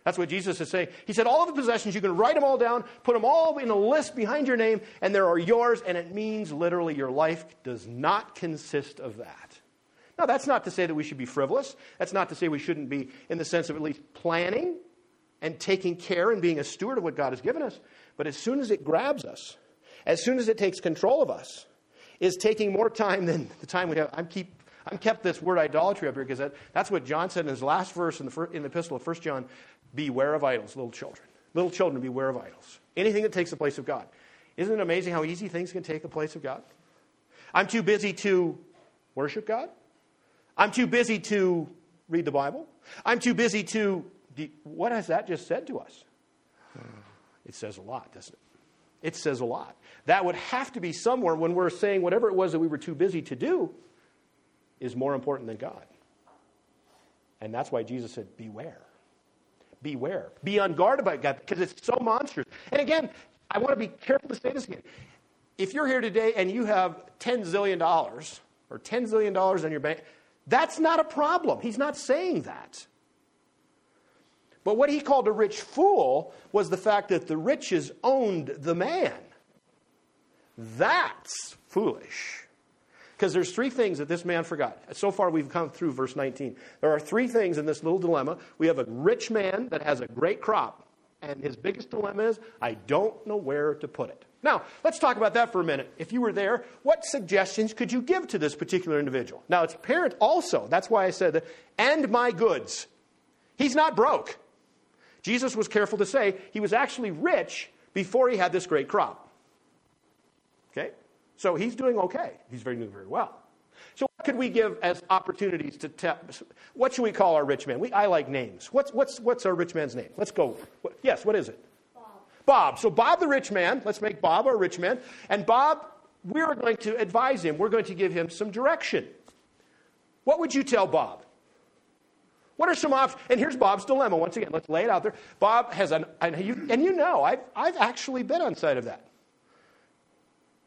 Speaker 1: That's what Jesus is saying. He said, All of the possessions, you can write them all down, put them all in a list behind your name, and they are yours, and it means literally your life does not consist of that. Now, that's not to say that we should be frivolous. That's not to say we shouldn't be, in the sense of at least planning and taking care and being a steward of what God has given us. But as soon as it grabs us, as soon as it takes control of us, is taking more time than the time we have. I'm, keep, I'm kept this word idolatry up here because that, that's what John said in his last verse in the, in the epistle of 1 John beware of idols, little children. Little children, beware of idols. Anything that takes the place of God. Isn't it amazing how easy things can take the place of God? I'm too busy to worship God. I'm too busy to read the Bible. I'm too busy to. What has that just said to us? It says a lot, doesn't it? It says a lot. That would have to be somewhere when we're saying whatever it was that we were too busy to do is more important than God. And that's why Jesus said, Beware. Beware. Be on guard about God because it's so monstrous. And again, I want to be careful to say this again. If you're here today and you have $10 zillion or $10 zillion on your bank, that's not a problem. He's not saying that. But what he called a rich fool was the fact that the riches owned the man. That's foolish. Because there's three things that this man forgot. So far, we've come through verse 19. There are three things in this little dilemma. We have a rich man that has a great crop, and his biggest dilemma is, I don't know where to put it. Now, let's talk about that for a minute. If you were there, what suggestions could you give to this particular individual? Now, it's apparent also, that's why I said and my goods. He's not broke. Jesus was careful to say he was actually rich before he had this great crop. Okay? So he's doing okay. He's very doing very well. Could we give as opportunities to tell? What should we call our rich man? We, I like names. What's, what's, what's our rich man's name? Let's go. What, yes, what is it? Bob. So, Bob the rich man, let's make Bob our rich man. And Bob, we're going to advise him, we're going to give him some direction. What would you tell Bob? What are some options? And here's Bob's dilemma. Once again, let's lay it out there. Bob has an, and you, and you know, I've, I've actually been on side of that.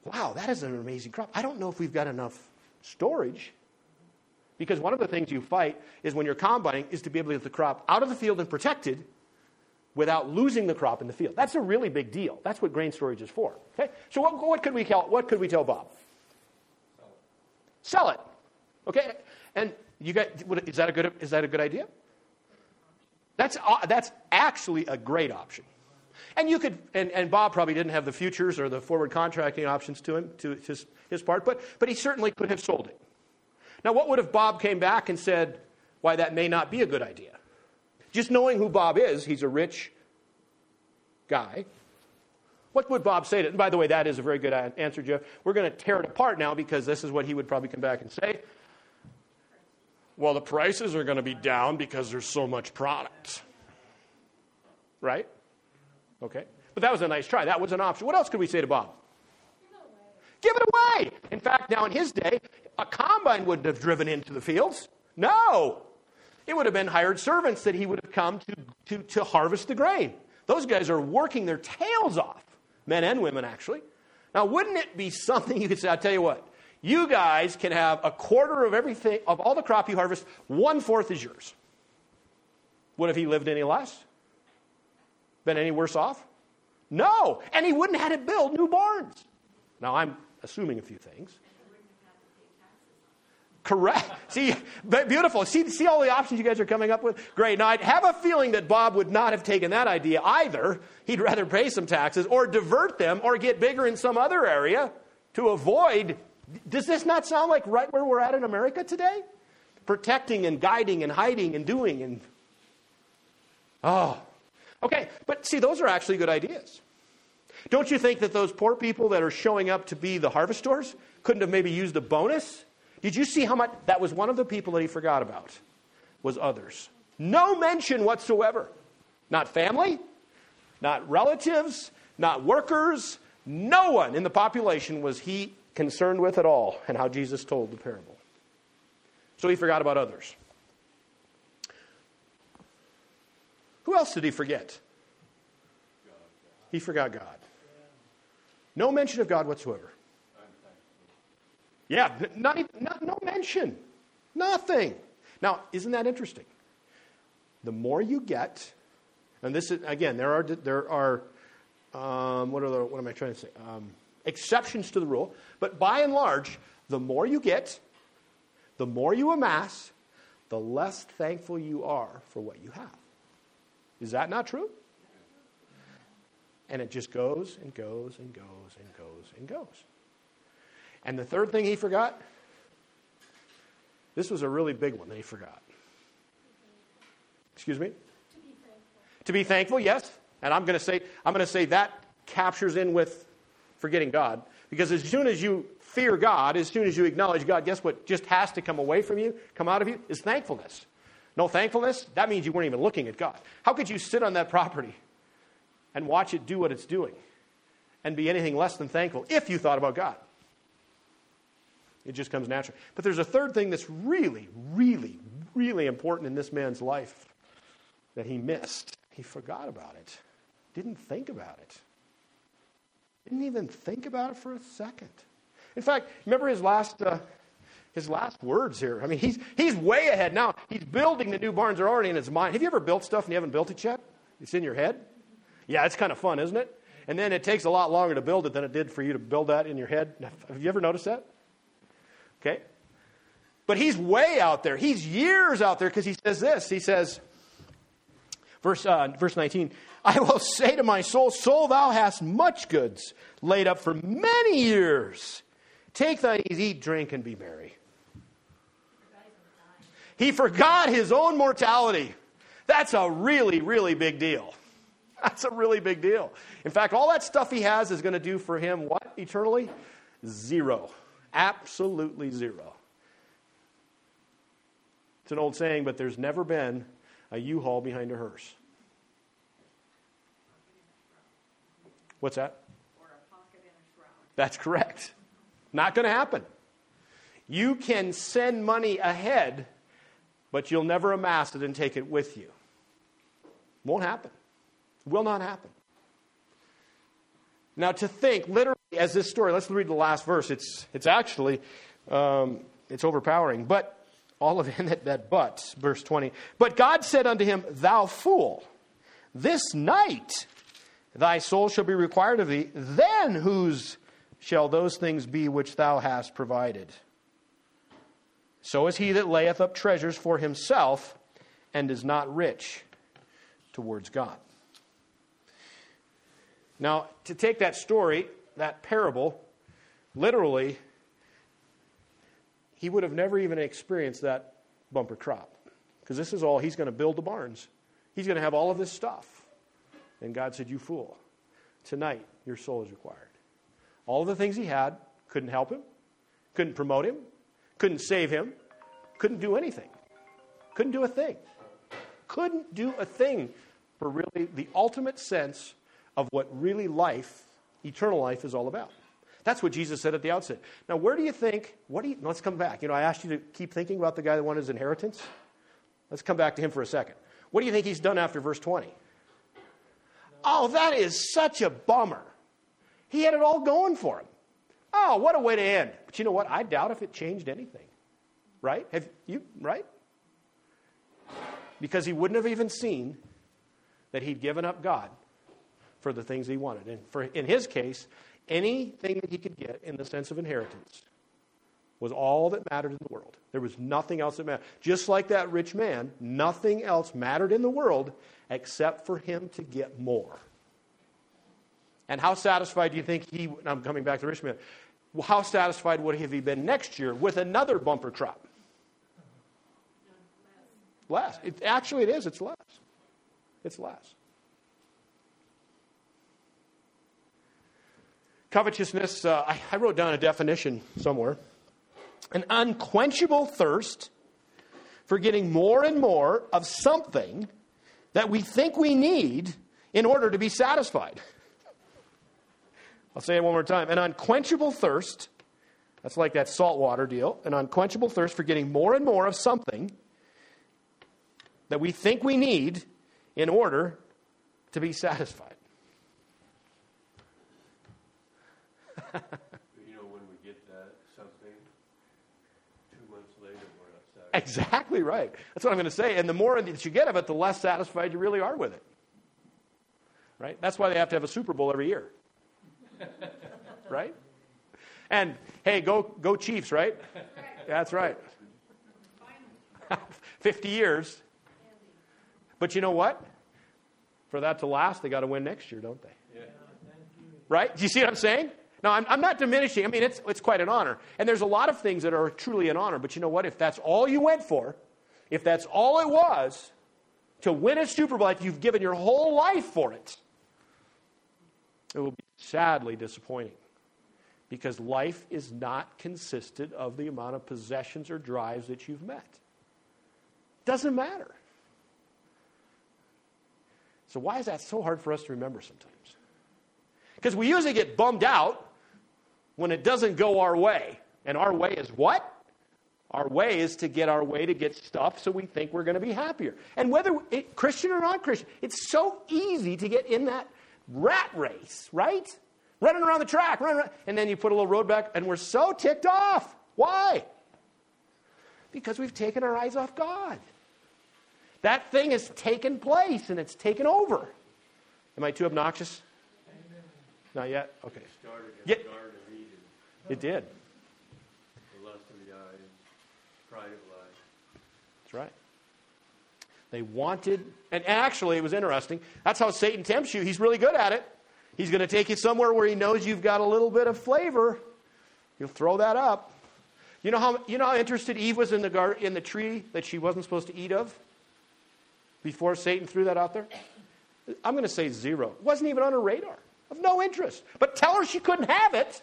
Speaker 1: Wow, that is an amazing crop. I don't know if we've got enough storage. Because one of the things you fight is when you're combining is to be able to get the crop out of the field and protected without losing the crop in the field. That's a really big deal. That's what grain storage is for. Okay? So what, what could we tell, what could we tell Bob? Sell it. Okay? And you got, is that a good, is that a good idea? That's, uh, that's actually a great option. And you could, and, and Bob probably didn't have the futures or the forward contracting options to him, to his, his part, but, but he certainly could have sold it. Now, what would if Bob came back and said, why that may not be a good idea? Just knowing who Bob is, he's a rich guy. What would Bob say to it? And by the way, that is a very good answer, Jeff. We're going to tear it apart now because this is what he would probably come back and say. Well, the prices are going to be down because there's so much product. Right? Okay. But that was a nice try. That was an option. What else could we say to Bob? Give it away. In fact, now in his day, a combine wouldn't have driven into the fields. No. It would have been hired servants that he would have come to, to, to harvest the grain. Those guys are working their tails off, men and women, actually. Now, wouldn't it be something [laughs] you could say, I'll tell you what, you guys can have a quarter of everything, of all the crop you harvest, one fourth is yours. Would have he lived any less? Been any worse off? No. And he wouldn't have had to build new barns. Now, I'm assuming a few things. Correct. See, beautiful. See, see all the options you guys are coming up with? Great. Now, I have a feeling that Bob would not have taken that idea either. He'd rather pay some taxes or divert them or get bigger in some other area to avoid. Does this not sound like right where we're at in America today? Protecting and guiding and hiding and doing and Oh, okay. But see, those are actually good ideas. Don't you think that those poor people that are showing up to be the harvesters couldn't have maybe used a bonus? Did you see how much? That was one of the people that he forgot about, was others. No mention whatsoever. Not family, not relatives, not workers. No one in the population was he concerned with at all, and how Jesus told the parable. So he forgot about others. Who else did he forget? He forgot God. No mention of God whatsoever. Yeah, not, even, not no mention. Nothing. Now, isn't that interesting? The more you get, and this is again, there are there are um, what are the, what am I trying to say? Um, exceptions to the rule, but by and large, the more you get, the more you amass, the less thankful you are for what you have. Is that not true? And it just goes and goes and goes and goes and goes. And the third thing he forgot, this was a really big one that he forgot. Excuse me? To be thankful. To be thankful, yes. And I'm going to say I'm going to say that captures in with forgetting God because as soon as you fear God, as soon as you acknowledge God, guess what just has to come away from you, come out of you is thankfulness. No thankfulness, that means you weren't even looking at God. How could you sit on that property and watch it do what it's doing and be anything less than thankful if you thought about God? It just comes natural. But there's a third thing that's really, really, really important in this man's life that he missed. He forgot about it, didn't think about it. Didn't even think about it for a second. In fact, remember his last, uh, his last words here. I mean, he's, he's way ahead now. He's building the new barns are already in his mind. Have you ever built stuff and you haven't built it yet? It's in your head? Yeah, it's kind of fun, isn't it? And then it takes a lot longer to build it than it did for you to build that in your head. Have you ever noticed that? Okay. But he's way out there. He's years out there because he says this. He says, verse, uh, verse 19, I will say to my soul, Soul, thou hast much goods laid up for many years. Take thy ease, eat, drink, and be merry. He forgot his own mortality. That's a really, really big deal. [laughs] That's a really big deal. In fact, all that stuff he has is going to do for him what eternally? Zero. Absolutely zero. It's an old saying, but there's never been a U haul behind a hearse. What's that? That's correct. Not going to happen. You can send money ahead, but you'll never amass it and take it with you. Won't happen. Will not happen. Now, to think literally as this story, let's read the last verse. It's, it's actually, um, it's overpowering. But all of [laughs] that, that but, verse 20. But God said unto him, Thou fool, this night thy soul shall be required of thee. Then whose shall those things be which thou hast provided? So is he that layeth up treasures for himself and is not rich towards God. Now, to take that story, that parable, literally, he would have never even experienced that bumper crop. Because this is all, he's going to build the barns. He's going to have all of this stuff. And God said, You fool, tonight your soul is required. All of the things he had couldn't help him, couldn't promote him, couldn't save him, couldn't do anything. Couldn't do a thing. Couldn't do a thing for really the ultimate sense of what really life, eternal life, is all about. That's what Jesus said at the outset. Now, where do you think, what do you, let's come back. You know, I asked you to keep thinking about the guy that won his inheritance. Let's come back to him for a second. What do you think he's done after verse 20? Oh, that is such a bummer. He had it all going for him. Oh, what a way to end. But you know what? I doubt if it changed anything. Right? Have you, right? Because he wouldn't have even seen that he'd given up God for the things he wanted. And for, in his case, anything that he could get in the sense of inheritance was all that mattered in the world. There was nothing else that mattered. Just like that rich man, nothing else mattered in the world except for him to get more. And how satisfied do you think he, I'm coming back to the rich how satisfied would he have been next year with another bumper crop? Less. It, actually, it is. It's less. It's less. Covetousness, uh, I, I wrote down a definition somewhere an unquenchable thirst for getting more and more of something that we think we need in order to be satisfied. I'll say it one more time. An unquenchable thirst, that's like that saltwater deal, an unquenchable thirst for getting more and more of something that we think we need in order to be satisfied. [laughs]
Speaker 2: You know, when we get that something, two months later, we're not satisfied.
Speaker 1: Exactly right. That's what I'm going to say. And the more that you get of it, the less satisfied you really are with it. Right? That's why they have to have a Super Bowl every year. [laughs] right? And hey, go go Chiefs, right? That's right. [laughs] 50 years. But you know what? For that to last, they got to win next year, don't they?
Speaker 2: Yeah.
Speaker 1: Right? Do you see what I'm saying? No, I'm, I'm not diminishing. I mean, it's, it's quite an honor. And there's a lot of things that are truly an honor. But you know what? If that's all you went for, if that's all it was to win a Super Bowl, if you've given your whole life for it, it will be sadly disappointing. Because life is not consisted of the amount of possessions or drives that you've met. Doesn't matter. So, why is that so hard for us to remember sometimes? Because we usually get bummed out when it doesn't go our way. And our way is what? Our way is to get our way to get stuff so we think we're going to be happier. And whether it, Christian or non Christian, it's so easy to get in that rat race, right? Running around the track, running around, and then you put a little road back, and we're so ticked off. Why? Because we've taken our eyes off God. That thing has taken place and it's taken over. Am I too obnoxious? Not yet? Okay. Yeah.
Speaker 2: the Garden of Eden,
Speaker 1: It did.
Speaker 2: the lust of the eyes, pride of life.
Speaker 1: That's right. They wanted, and actually, it was interesting. That's how Satan tempts you. He's really good at it. He's going to take you somewhere where he knows you've got a little bit of flavor. He'll throw that up. You know how, you know how interested Eve was in the, gar- in the tree that she wasn't supposed to eat of before Satan threw that out there? I'm going to say zero. It wasn't even on her radar, of no interest. But tell her she couldn't have it.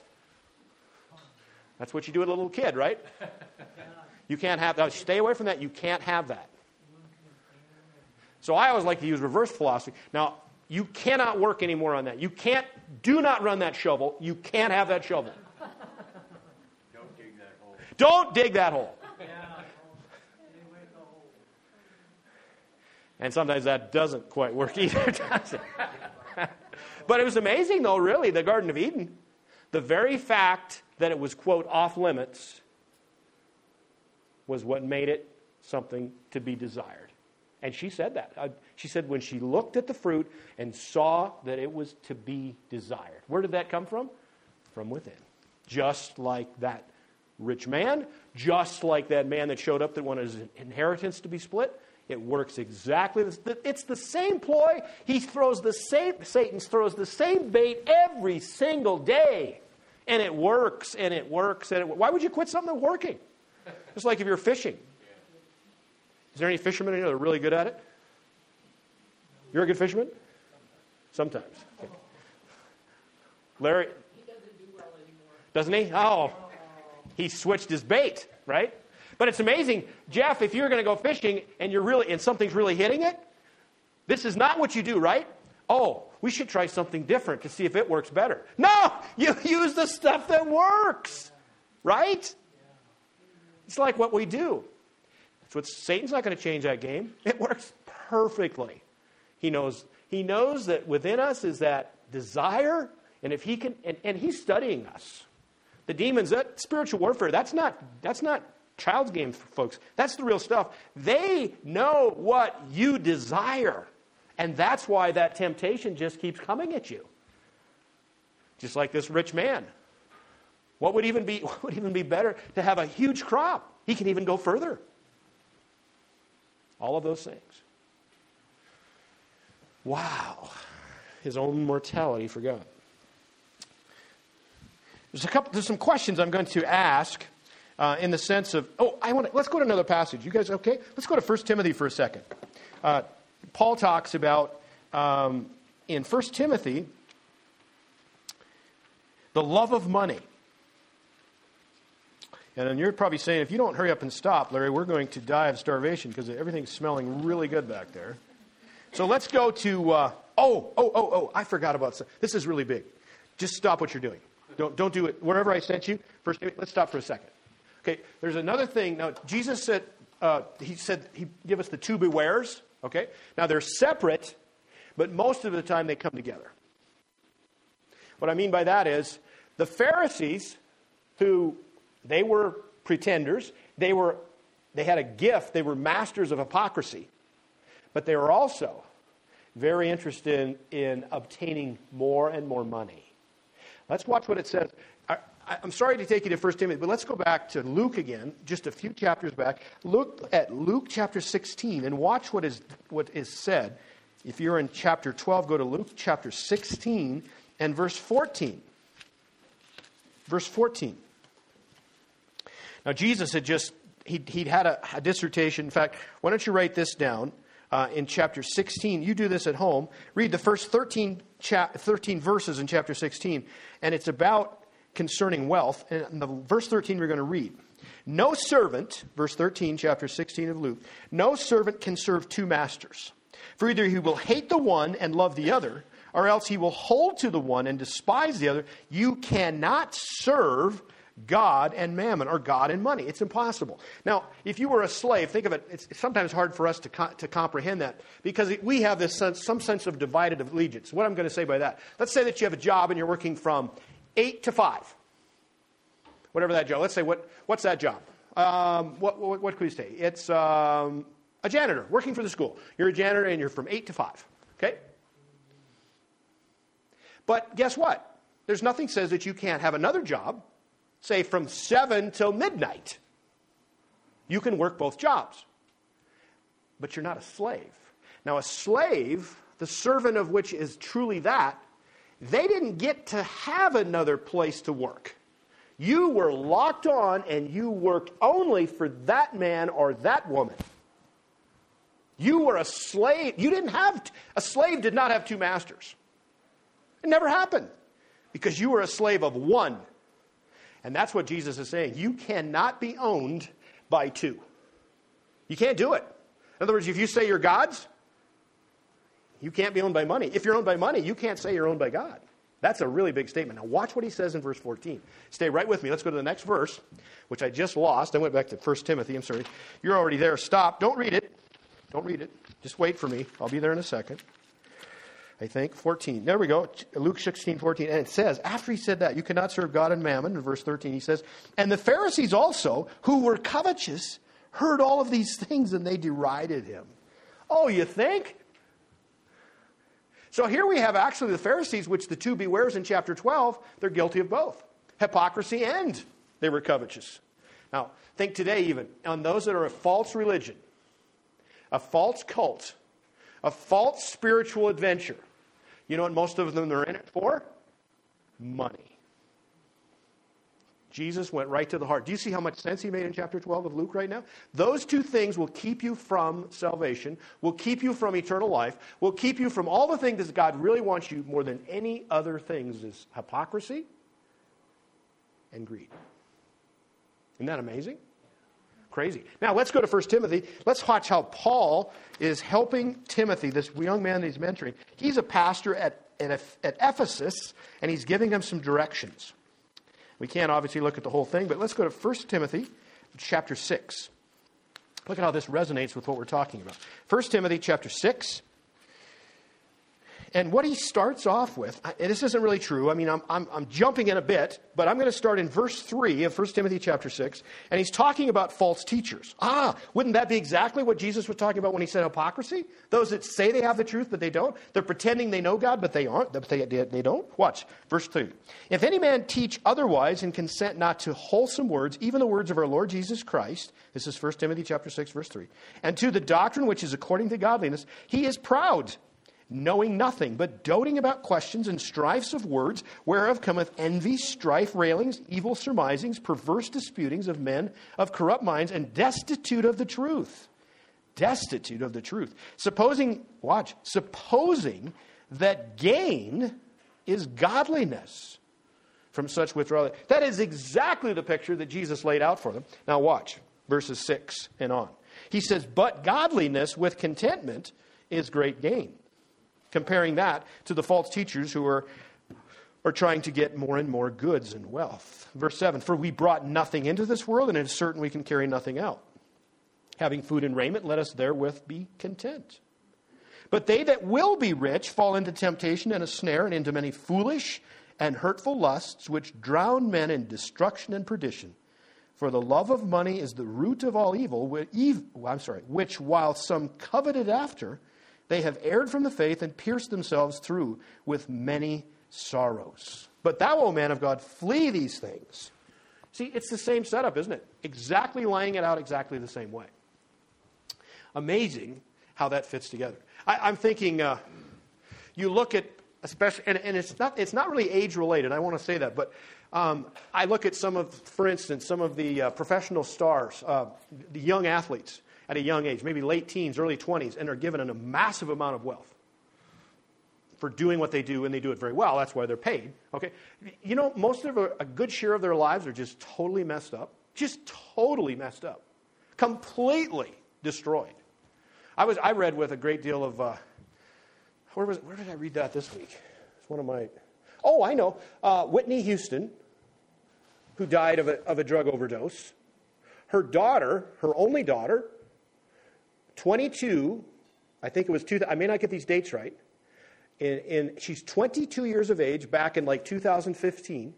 Speaker 1: That's what you do with a little kid, right? You can't have that. Stay away from that. You can't have that. So I always like to use reverse philosophy. Now, you cannot work anymore on that. You can't, do not run that shovel. You can't have that shovel.
Speaker 2: Don't dig that hole.
Speaker 1: Don't dig that hole. And sometimes that doesn't quite work [laughs] either, does it? [laughs] but it was amazing, though, really, the Garden of Eden. The very fact that it was, quote, off limits was what made it something to be desired. And she said that. Uh, she said when she looked at the fruit and saw that it was to be desired. Where did that come from? From within. Just like that rich man, just like that man that showed up that wanted his inheritance to be split. It works exactly. It's the same ploy. He throws the same. Satan throws the same bait every single day, and it works. And it works. And it, why would you quit something that's working? It's like if you're fishing. Is there any fishermen in here that are really good at it? You're a good fisherman. Sometimes. Okay. Larry. He doesn't do well anymore. Doesn't he? Oh, he switched his bait, right? But it's amazing, Jeff, if you're going to go fishing and you're really and something's really hitting it, this is not what you do, right? Oh, we should try something different to see if it works better. No, you [laughs] use the stuff that works, right? It's like what we do. What Satan's not going to change that game. [laughs] It works perfectly. He knows he knows that within us is that desire, and if he can and, and he's studying us. The demons, that spiritual warfare, that's not that's not child's game, folks. That's the real stuff. They know what you desire. And that's why that temptation just keeps coming at you. Just like this rich man. What would even be [laughs] what would even be better to have a huge crop? He can even go further. All of those things. Wow. His own mortality for God. There's a couple there's some questions I'm going to ask uh, in the sense of, oh, I want to, let's go to another passage. You guys okay? Let's go to 1 Timothy for a second. Uh, Paul talks about um, in 1 Timothy the love of money. And then you're probably saying, if you don't hurry up and stop, Larry, we're going to die of starvation because everything's smelling really good back there. So let's go to, uh, oh, oh, oh, oh, I forgot about this. This is really big. Just stop what you're doing. Don't, don't do it. Wherever I sent you, first, let's stop for a second. Okay, there's another thing. Now, Jesus said, uh, he said, he give us the two bewares. Okay, now they're separate, but most of the time they come together. What I mean by that is the Pharisees, who they were pretenders, they were they had a gift, they were masters of hypocrisy, but they were also very interested in, in obtaining more and more money. Let's watch what it says. I, am sorry to take you to 1 Timothy, but let's go back to Luke again, just a few chapters back. Look at Luke chapter 16 and watch what is, what is said. If you're in chapter 12, go to Luke chapter 16 and verse 14. Verse 14. Now, Jesus had just, he'd, he'd had a, a dissertation. In fact, why don't you write this down uh, in chapter 16? You do this at home. Read the first 13, cha- 13 verses in chapter 16, and it's about concerning wealth. And the verse 13 we're going to read. No servant, verse 13, chapter 16 of Luke, no servant can serve two masters. For either he will hate the one and love the other, or else he will hold to the one and despise the other. You cannot serve God and mammon, or God and money. It's impossible. Now, if you were a slave, think of it, it's sometimes hard for us to, co- to comprehend that because we have this sense, some sense of divided allegiance. What I'm going to say by that, let's say that you have a job and you're working from 8 to 5. Whatever that job, let's say, what, what's that job? Um, what, what, what, could we say? It's um, a janitor working for the school. You're a janitor and you're from 8 to 5. Okay? But guess what? There's nothing says that you can't have another job, say from 7 till midnight. You can work both jobs. But you're not a slave. Now, a slave, the servant of which is truly that, they didn't get to have another place to work. You were locked on and you worked only for that man or that woman. You were a slave. You didn't have, a slave did not have two masters. It never happened because you were a slave of one. And that's what Jesus is saying. You cannot be owned by two. You can't do it. In other words, if you say you're God's, you can't be owned by money. If you're owned by money, you can't say you're owned by God. That's a really big statement. Now, watch what he says in verse 14. Stay right with me. Let's go to the next verse, which I just lost. I went back to 1 Timothy. I'm sorry. You're already there. Stop. Don't read it. Don't read it. Just wait for me. I'll be there in a second. I think. 14. There we go. Luke 16, 14. And it says, after he said that, you cannot serve God and mammon, in verse 13, he says, and the Pharisees also, who were covetous, heard all of these things and they derided him. Oh, you think? So here we have actually the Pharisees, which the two bewares in chapter 12, they're guilty of both hypocrisy and they were covetous. Now, think today even on those that are a false religion, a false cult, a false spiritual adventure. You know what most of them are in it for? Money. Jesus went right to the heart. Do you see how much sense he made in chapter 12 of Luke right now? Those two things will keep you from salvation, will keep you from eternal life, will keep you from all the things that God really wants you more than any other things is hypocrisy and greed. Isn't that amazing? Crazy. Now let's go to 1 Timothy. Let's watch how Paul is helping Timothy, this young man that he's mentoring. He's a pastor at, at, at Ephesus, and he's giving him some directions. We can't obviously look at the whole thing, but let's go to 1 Timothy chapter 6. Look at how this resonates with what we're talking about. 1 Timothy chapter 6. And what he starts off with, and this isn't really true. I mean, I'm, I'm, I'm jumping in a bit, but I'm going to start in verse 3 of 1 Timothy chapter 6. And he's talking about false teachers. Ah, wouldn't that be exactly what Jesus was talking about when he said hypocrisy? Those that say they have the truth, but they don't. They're pretending they know God, but they aren't. But they, they don't. Watch, verse 3. If any man teach otherwise and consent not to wholesome words, even the words of our Lord Jesus Christ, this is 1 Timothy chapter 6, verse 3, and to the doctrine which is according to godliness, he is proud knowing nothing, but doting about questions and strifes of words, whereof cometh envy, strife, railings, evil surmisings, perverse disputings of men of corrupt minds, and destitute of the truth. destitute of the truth. Supposing, watch, supposing that gain is godliness. From such withdrawal. That is exactly the picture that Jesus laid out for them. Now, watch verses 6 and on. He says, But godliness with contentment is great gain. Comparing that to the false teachers who are, are trying to get more and more goods and wealth. Verse 7 For we brought nothing into this world, and it is certain we can carry nothing out. Having food and raiment, let us therewith be content. But they that will be rich fall into temptation and a snare and into many foolish and hurtful lusts, which drown men in destruction and perdition. For the love of money is the root of all evil, which, I'm sorry, which while some coveted after, they have erred from the faith and pierced themselves through with many sorrows. But thou, O man of God, flee these things. See, it's the same setup, isn't it? Exactly laying it out exactly the same way. Amazing how that fits together. I, am thinking, uh, you look at especially, and, and, it's not it's not really age related. I want to say that, but um, I look at some of, for instance, some of the uh, professional stars, uh, the young athletes at a young age, maybe late teens, early 20s, and are given a massive amount of wealth for doing what they do, and they do it very well. That's why they're paid. Okay, you know, most of a, good share of their lives are just totally messed up, just totally messed up, completely destroyed. I was I read with a great deal of. Uh, where, was, where did I read that this week? It's one of my. Oh, I know. Uh, Whitney Houston, who died of a, of a drug overdose. Her daughter, her only daughter, 22, I think it was two, I may not get these dates right. And, she's 22 years of age back in like 2015.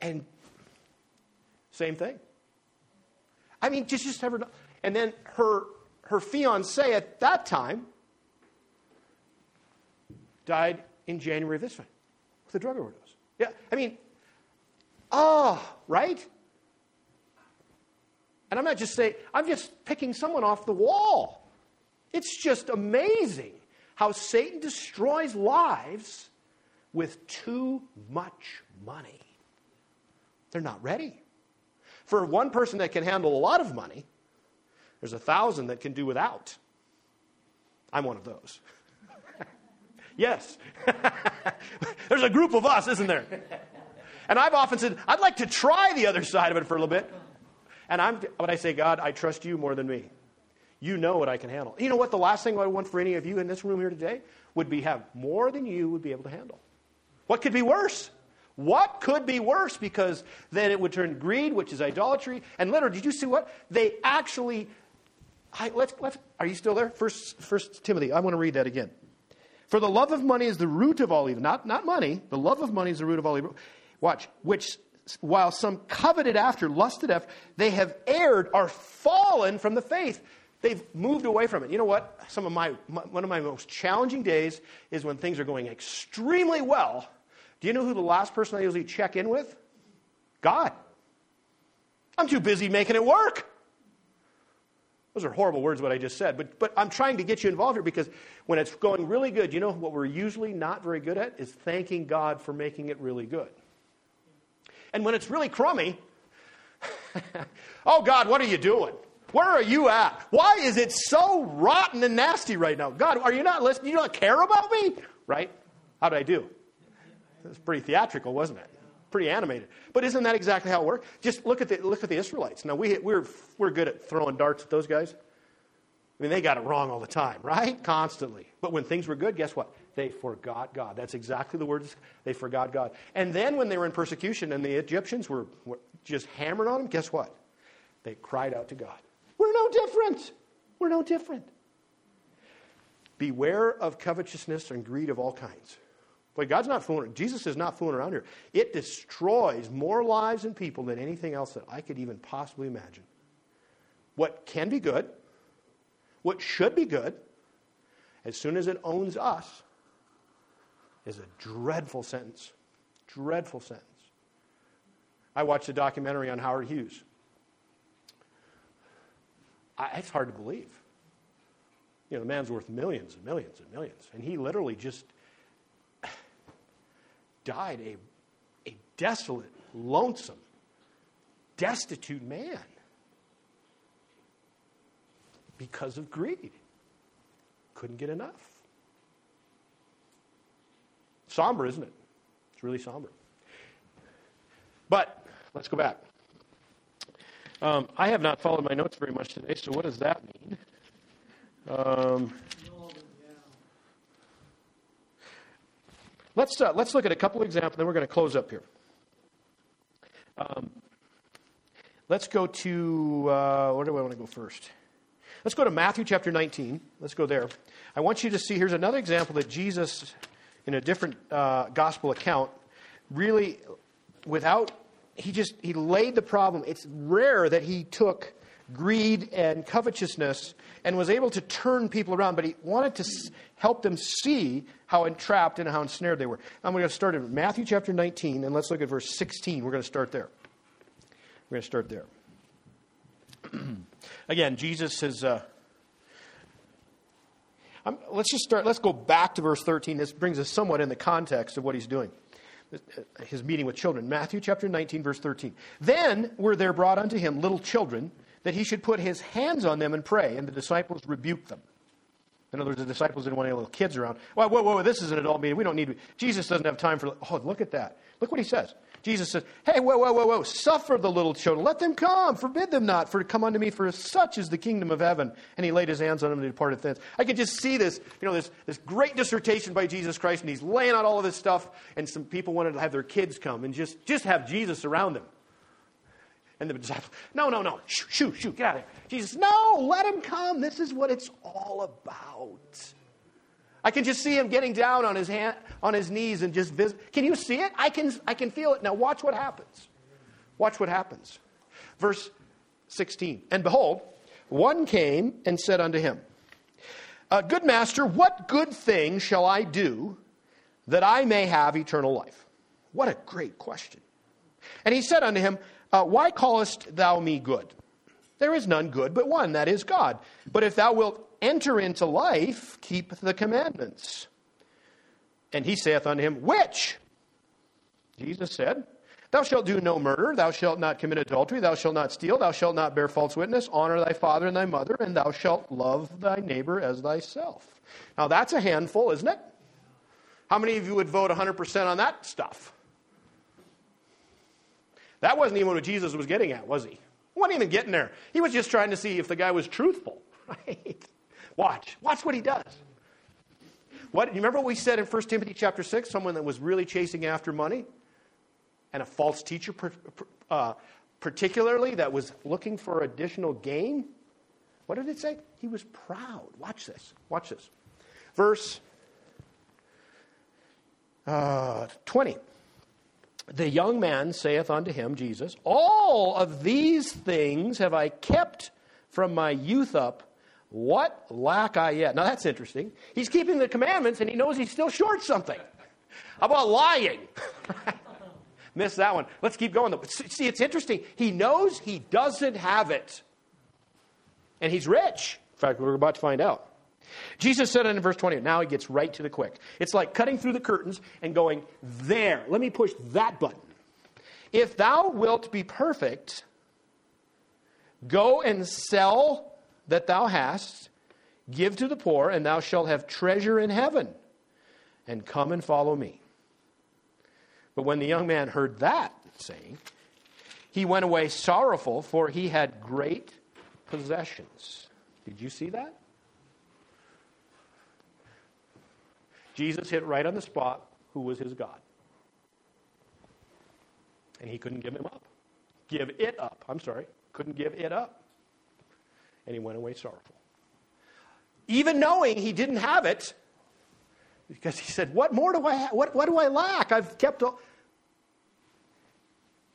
Speaker 1: And same thing. I mean, just, just never. And then her, her fiance at that time died in January of this time with a drug overdose. Yeah, I mean, ah, oh, right? And I'm not just saying, I'm just picking someone off the wall. It's just amazing how Satan destroys lives with too much money. They're not ready. For one person that can handle a lot of money, there's a thousand that can do without. I'm one of those. [laughs] Yes. [laughs] There's a group of us, isn't there? And I've often said, I'd like to try the other side of it for a little bit. And I'm, but I say, God, I trust you more than me. You know what I can handle. You know what? The last thing I want for any of you in this room here today would be have more than you would be able to handle. What could be worse? What could be worse? Because then it would turn greed, which is idolatry. And literally, did you see what? They actually. I, let's, let's, are you still there? First, First Timothy. I want to read that again. For the love of money is the root of all evil. Not, not money. The love of money is the root of all evil. Watch. Which, while some coveted after, lusted after, they have erred, are fallen from the faith. They've moved away from it. You know what? Some of my, my, one of my most challenging days is when things are going extremely well. Do you know who the last person I usually check in with? God. I'm too busy making it work. Those are horrible words, what I just said. But, but I'm trying to get you involved here because when it's going really good, you know what we're usually not very good at is thanking God for making it really good. And when it's really crummy, [laughs] oh God, what are you doing? Where are you at? Why is it so rotten and nasty right now? God, are you not listening? You don't care about me? Right? How did I do? It was pretty theatrical, wasn't it? pretty animated. But isn't that exactly how it worked? Just look at the, look at the Israelites. Now, we, we're, we're good at throwing darts at those guys. I mean, they got it wrong all the time, right? Constantly. But when things were good, guess what? They forgot God. That's exactly the words. They forgot God. And then when they were in persecution and the Egyptians were, were just hammered on them, guess what? They cried out to God. We're no different. We're no different. Beware of covetousness and greed of all kinds. But God's not fooling. Jesus is not fooling around here. It destroys more lives and people than anything else that I could even possibly imagine. What can be good, what should be good, as soon as it owns us, is a dreadful sentence. Dreadful sentence. I watched a documentary on Howard Hughes. I, it's hard to believe. You know, the man's worth millions and millions and millions. And he literally just [sighs] died a, a desolate, lonesome, destitute man. because of greed. Couldn't get enough. Somber, isn't it? It's really somber. But let's go back. Um, I have not followed my notes very much today, so what does that mean? Um, let's, uh, let's look at a couple of examples, then we're going to close up here. Um, let's go to, uh, where do I want to go first? Let's go to Matthew chapter 19. Let's go there. I want you to see, here's another example that Jesus, in a different uh, gospel account, really, without, he just, he laid the problem. It's rare that he took greed and covetousness and was able to turn people around, but he wanted to help them see how entrapped and how ensnared they were. I'm going to start in Matthew chapter 19, and let's look at verse 16. We're going to start there. We're going to start there. [clears throat] Again, Jesus says, uh, let's just start, let's go back to verse 13. This brings us somewhat in the context of what he's doing. His meeting with children. Matthew chapter 19, verse 13. Then were there brought unto him little children, that he should put his hands on them and pray, and the disciples rebuked them. In other words, the disciples didn't want any little kids around. Well, whoa, whoa, this is an adult meeting. We don't need. Jesus doesn't have time for. Oh, look at that. Look what he says. Jesus says, Hey, whoa, whoa, whoa, whoa, suffer the little children. Let them come. Forbid them not, for to come unto me, for such is the kingdom of heaven. And he laid his hands on them and departed thence. I could just see this, you know, this, this great dissertation by Jesus Christ, and he's laying out all of this stuff, and some people wanted to have their kids come and just, just have Jesus around them. And the disciples, no, no, no, shoo, shoo, shoo, get out of here. Jesus, no, let him come. This is what it's all about. I can just see him getting down on his hand, on his knees and just visit. Can you see it? I can, I can feel it. Now watch what happens. Watch what happens. Verse 16. And behold, one came and said unto him, uh, Good master, what good thing shall I do that I may have eternal life? What a great question. And he said unto him, uh, Why callest thou me good? There is none good but one, that is God. But if thou wilt enter into life, keep the commandments. And he saith unto him, Which? Jesus said, Thou shalt do no murder, thou shalt not commit adultery, thou shalt not steal, thou shalt not bear false witness, honor thy father and thy mother, and thou shalt love thy neighbor as thyself. Now that's a handful, isn't it? How many of you would vote 100% on that stuff? That wasn't even what Jesus was getting at, was he? He wasn't even getting there. He was just trying to see if the guy was truthful, [laughs] right? Watch. Watch what he does. What, you remember what we said in 1 Timothy chapter 6? Someone that was really chasing after money and a false teacher, uh, particularly, that was looking for additional gain. What did it say? He was proud. Watch this. Watch this. Verse uh, 20. The young man saith unto him, Jesus, All of these things have I kept from my youth up. What lack I yet? Now that's interesting. He's keeping the commandments and he knows he's still short something. How about lying? [laughs] Miss that one. Let's keep going. Though. See, it's interesting. He knows he doesn't have it. And he's rich. In fact, we're about to find out. Jesus said it in verse 20, now he gets right to the quick. It's like cutting through the curtains and going, there, let me push that button. If thou wilt be perfect, go and sell that thou hast, give to the poor, and thou shalt have treasure in heaven. And come and follow me. But when the young man heard that saying, he went away sorrowful, for he had great possessions. Did you see that? Jesus hit right on the spot who was his God. And he couldn't give him up. Give it up. I'm sorry. Couldn't give it up and he went away sorrowful. Even knowing he didn't have it, because he said, What more do I have? What, what do I lack? I've kept all.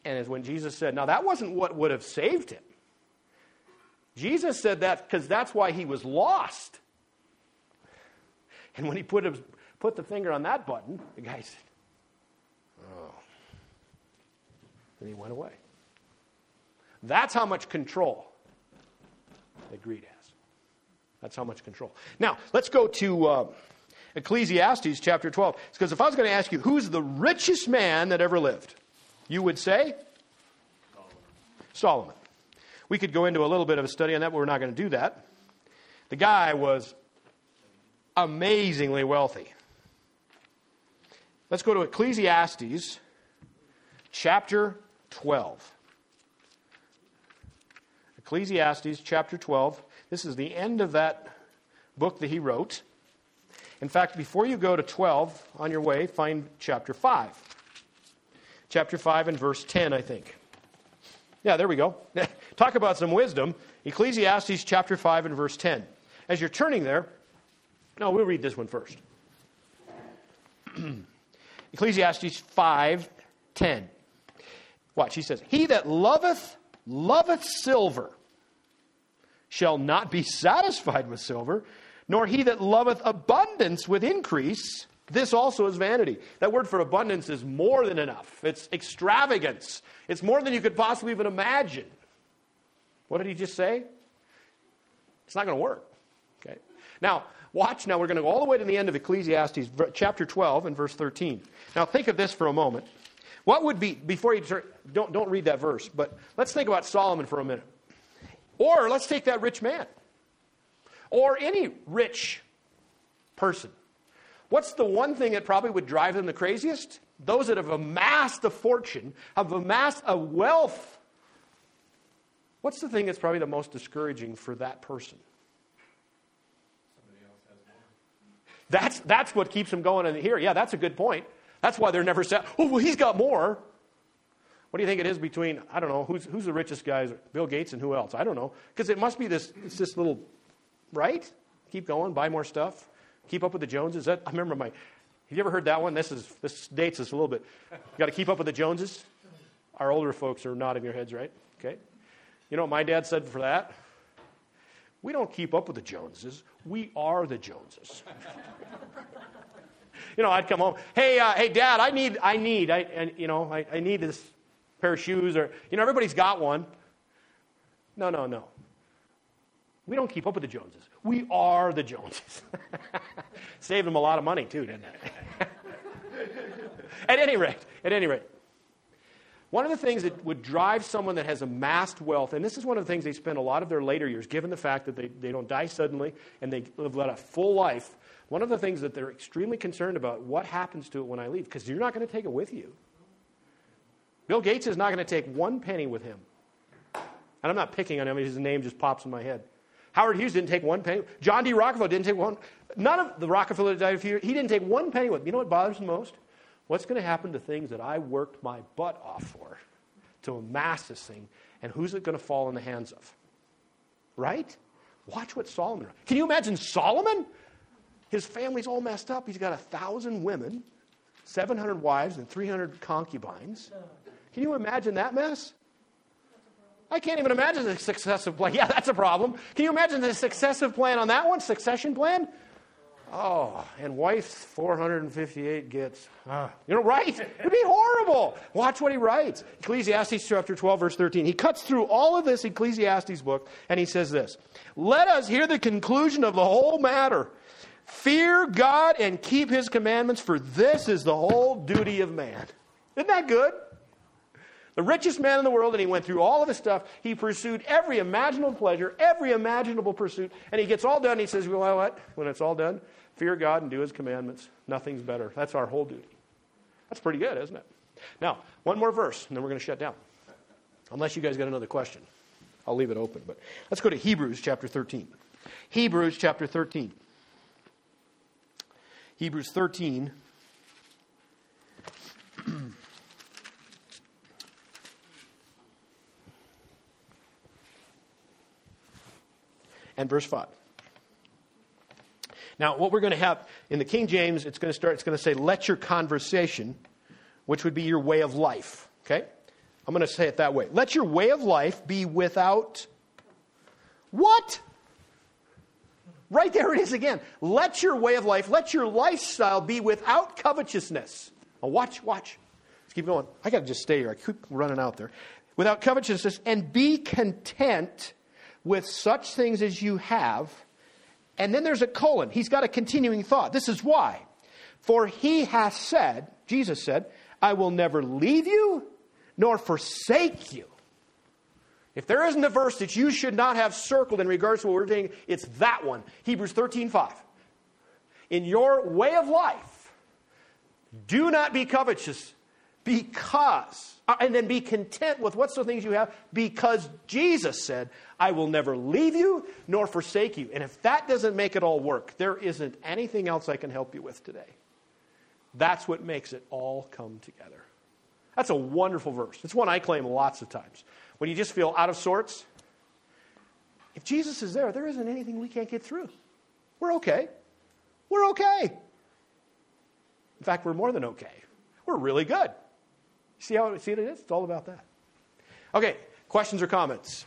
Speaker 1: And as when Jesus said, Now that wasn't what would have saved him. Jesus said that because that's why he was lost. And when he put, his, put the finger on that button, the guy said, Oh. And he went away. That's how much control that greed has. That's how much control. Now, let's go to uh, Ecclesiastes chapter 12. Because if I was going to ask you, who's the richest man that ever lived? You would say? Solomon. Solomon. We could go into a little bit of a study on that, but we're not going to do that. The guy was amazingly wealthy. Let's go to Ecclesiastes chapter 12. Ecclesiastes chapter 12. This is the end of that book that he wrote. In fact, before you go to 12 on your way, find chapter 5. Chapter 5 and verse 10, I think. Yeah, there we go. [laughs] Talk about some wisdom. Ecclesiastes chapter 5 and verse 10. As you're turning there, no, we'll read this one first. [clears throat] Ecclesiastes 5 10. Watch, he says, He that loveth, loveth silver, shall not be satisfied with silver, nor he that loveth abundance with increase. This also is vanity. That word for abundance is more than enough. It's extravagance. It's more than you could possibly even imagine. What did he just say? It's not going to work. Okay. Now, watch. Now we're going to go all the way to the end of Ecclesiastes, chapter 12 and verse 13. Now think of this for a moment. What would be before you turn, don't don't read that verse, but let's think about Solomon for a minute. Or let's take that rich man. Or any rich person. What's the one thing that probably would drive them the craziest? Those that have amassed a fortune, have amassed a wealth. What's the thing that's probably the most discouraging for that person? That's, that's what keeps them going in here. Yeah, that's a good point. That's why they're never said, oh, well, he's got more. What do you think it is between, I don't know, who's, who's the richest guys? Bill Gates and who else? I don't know. Because it must be this, it's this little, right? Keep going, buy more stuff, keep up with the Joneses. That, I remember my, have you ever heard that one? This, is, this dates us a little bit. You got to keep up with the Joneses. Our older folks are nodding their heads, right? Okay. You know what my dad said for that? We don't keep up with the Joneses. We are the Joneses. [laughs] you know, I'd come home. Hey, uh, hey, Dad, I need, I need, I, and, you know, I, I need this pair of shoes, or you know, everybody's got one. No, no, no. We don't keep up with the Joneses. We are the Joneses. [laughs] Saved them a lot of money too, didn't it? [laughs] at any rate, at any rate, one of the things that would drive someone that has amassed wealth, and this is one of the things they spend a lot of their later years, given the fact that they, they don't die suddenly and they live led a full life, one of the things that they're extremely concerned about, what happens to it when I leave? Because you're not going to take it with you. Bill Gates is not going to take one penny with him. And I'm not picking on him, his name just pops in my head. Howard Hughes didn't take one penny. John D. Rockefeller didn't take one. None of the Rockefeller died a few years. He didn't take one penny with him. You know what bothers him most? What's going to happen to things that I worked my butt off for to amass this thing? And who's it going to fall in the hands of? Right? Watch what Solomon. Can you imagine Solomon? His family's all messed up. He's got a thousand women, 700 wives, and 300 concubines. Can you imagine that mess? I can't even imagine the successive plan. [laughs] Yeah, that's a problem. Can you imagine the successive plan on that one? Succession plan? Oh, and wife 458 gets, uh, you know, right? It'd be horrible. Watch what he writes. Ecclesiastes chapter 12, verse 13. He cuts through all of this Ecclesiastes book and he says this Let us hear the conclusion of the whole matter. Fear God and keep his commandments, for this is the whole duty of man. Isn't that good? The richest man in the world, and he went through all of his stuff. He pursued every imaginable pleasure, every imaginable pursuit, and he gets all done. He says, Well, what? When it's all done, fear God and do his commandments. Nothing's better. That's our whole duty. That's pretty good, isn't it? Now, one more verse, and then we're going to shut down. Unless you guys got another question. I'll leave it open. But let's go to Hebrews chapter 13. Hebrews chapter 13. Hebrews 13. And verse 5. Now, what we're going to have in the King James, it's going to start, it's going to say, let your conversation, which would be your way of life. Okay? I'm going to say it that way. Let your way of life be without what? Right there it is again. Let your way of life, let your lifestyle be without covetousness. Now, watch, watch. Let's keep going. I got to just stay here. I keep running out there. Without covetousness, and be content with such things as you have and then there's a colon. He's got a continuing thought. This is why. For he has said, Jesus said, I will never leave you nor forsake you. If there isn't a verse that you should not have circled in regards to what we're doing, it's that one Hebrews 13 5. In your way of life, do not be covetous because, uh, and then be content with what's the things you have because Jesus said, I will never leave you nor forsake you. And if that doesn't make it all work, there isn't anything else I can help you with today. That's what makes it all come together. That's a wonderful verse. It's one I claim lots of times. When you just feel out of sorts, if Jesus is there, there isn't anything we can't get through. We're okay. We're okay. In fact, we're more than okay. We're really good. See how see it is? It's all about that. Okay, questions or comments?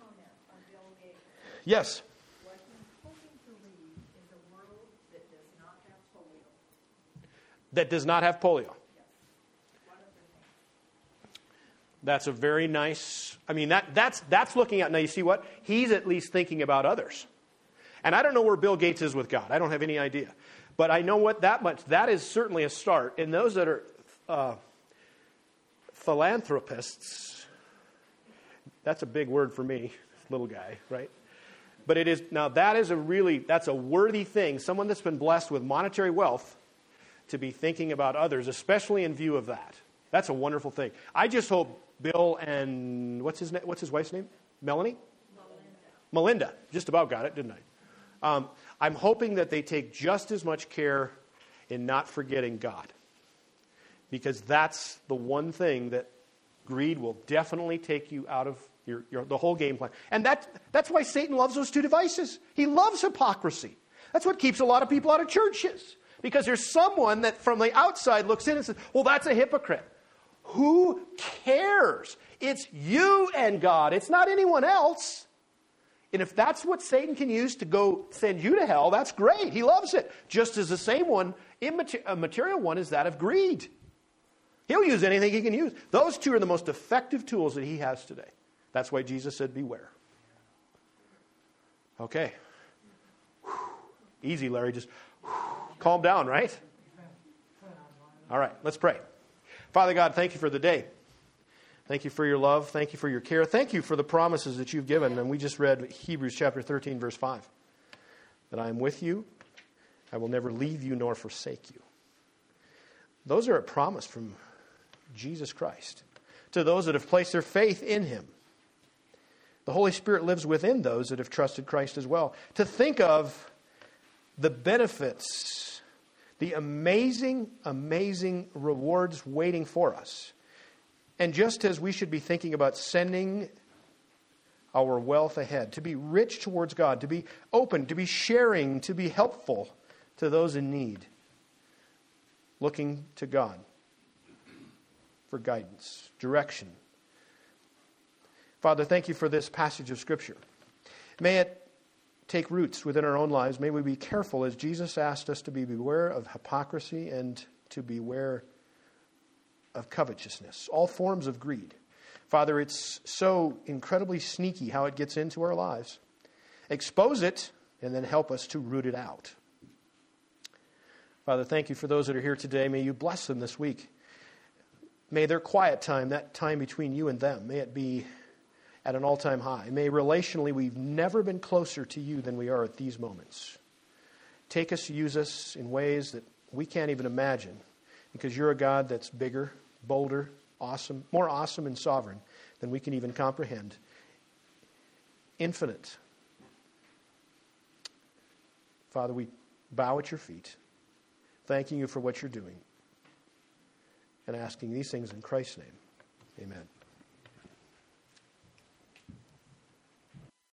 Speaker 4: comment.
Speaker 1: Yes.
Speaker 4: That does not have polio.
Speaker 1: That's a very nice. I mean, that, that's, that's looking at. Now, you see what? He's at least thinking about others. And I don't know where Bill Gates is with God. I don't have any idea. But I know what that much. That is certainly a start. And those that are uh, philanthropists, that's a big word for me, little guy, right? But it is, now that is a really, that's a worthy thing. Someone that's been blessed with monetary wealth to be thinking about others, especially in view of that. That's a wonderful thing. I just hope Bill and what's his? What's his wife's name? Melanie. Melinda. Just about got it, didn't I? Um, I'm hoping that they take just as much care in not forgetting God, because that's the one thing that greed will definitely take you out of your, your, the whole game plan. And that, that's why Satan loves those two devices. He loves hypocrisy. That's what keeps a lot of people out of churches. Because there's someone that from the outside looks in and says, well, that's a hypocrite. Who cares? It's you and God, it's not anyone else. And if that's what Satan can use to go send you to hell, that's great. He loves it. Just as the same one, a material one, is that of greed. He'll use anything he can use. Those two are the most effective tools that he has today. That's why Jesus said, Beware. Okay. Easy, Larry. Just calm down, right? All right, let's pray. Father God, thank you for the day. Thank you for your love. Thank you for your care. Thank you for the promises that you've given. And we just read Hebrews chapter 13, verse 5 that I am with you, I will never leave you nor forsake you. Those are a promise from Jesus Christ to those that have placed their faith in him. The Holy Spirit lives within those that have trusted Christ as well. To think of the benefits, the amazing, amazing rewards waiting for us. And just as we should be thinking about sending our wealth ahead, to be rich towards God, to be open, to be sharing, to be helpful to those in need, looking to God for guidance, direction, Father, thank you for this passage of Scripture. May it take roots within our own lives. May we be careful, as Jesus asked us to be beware of hypocrisy and to beware of covetousness, all forms of greed. Father, it's so incredibly sneaky how it gets into our lives. Expose it and then help us to root it out. Father, thank you for those that are here today. May you bless them this week. May their quiet time, that time between you and them, may it be at an all time high. May relationally, we've never been closer to you than we are at these moments. Take us, use us in ways that we can't even imagine because you're a God that's bigger, bolder, awesome, more awesome and sovereign than we can even comprehend. Infinite. Father, we bow at your feet, thanking you for what you're doing, and asking these things in Christ's name. Amen.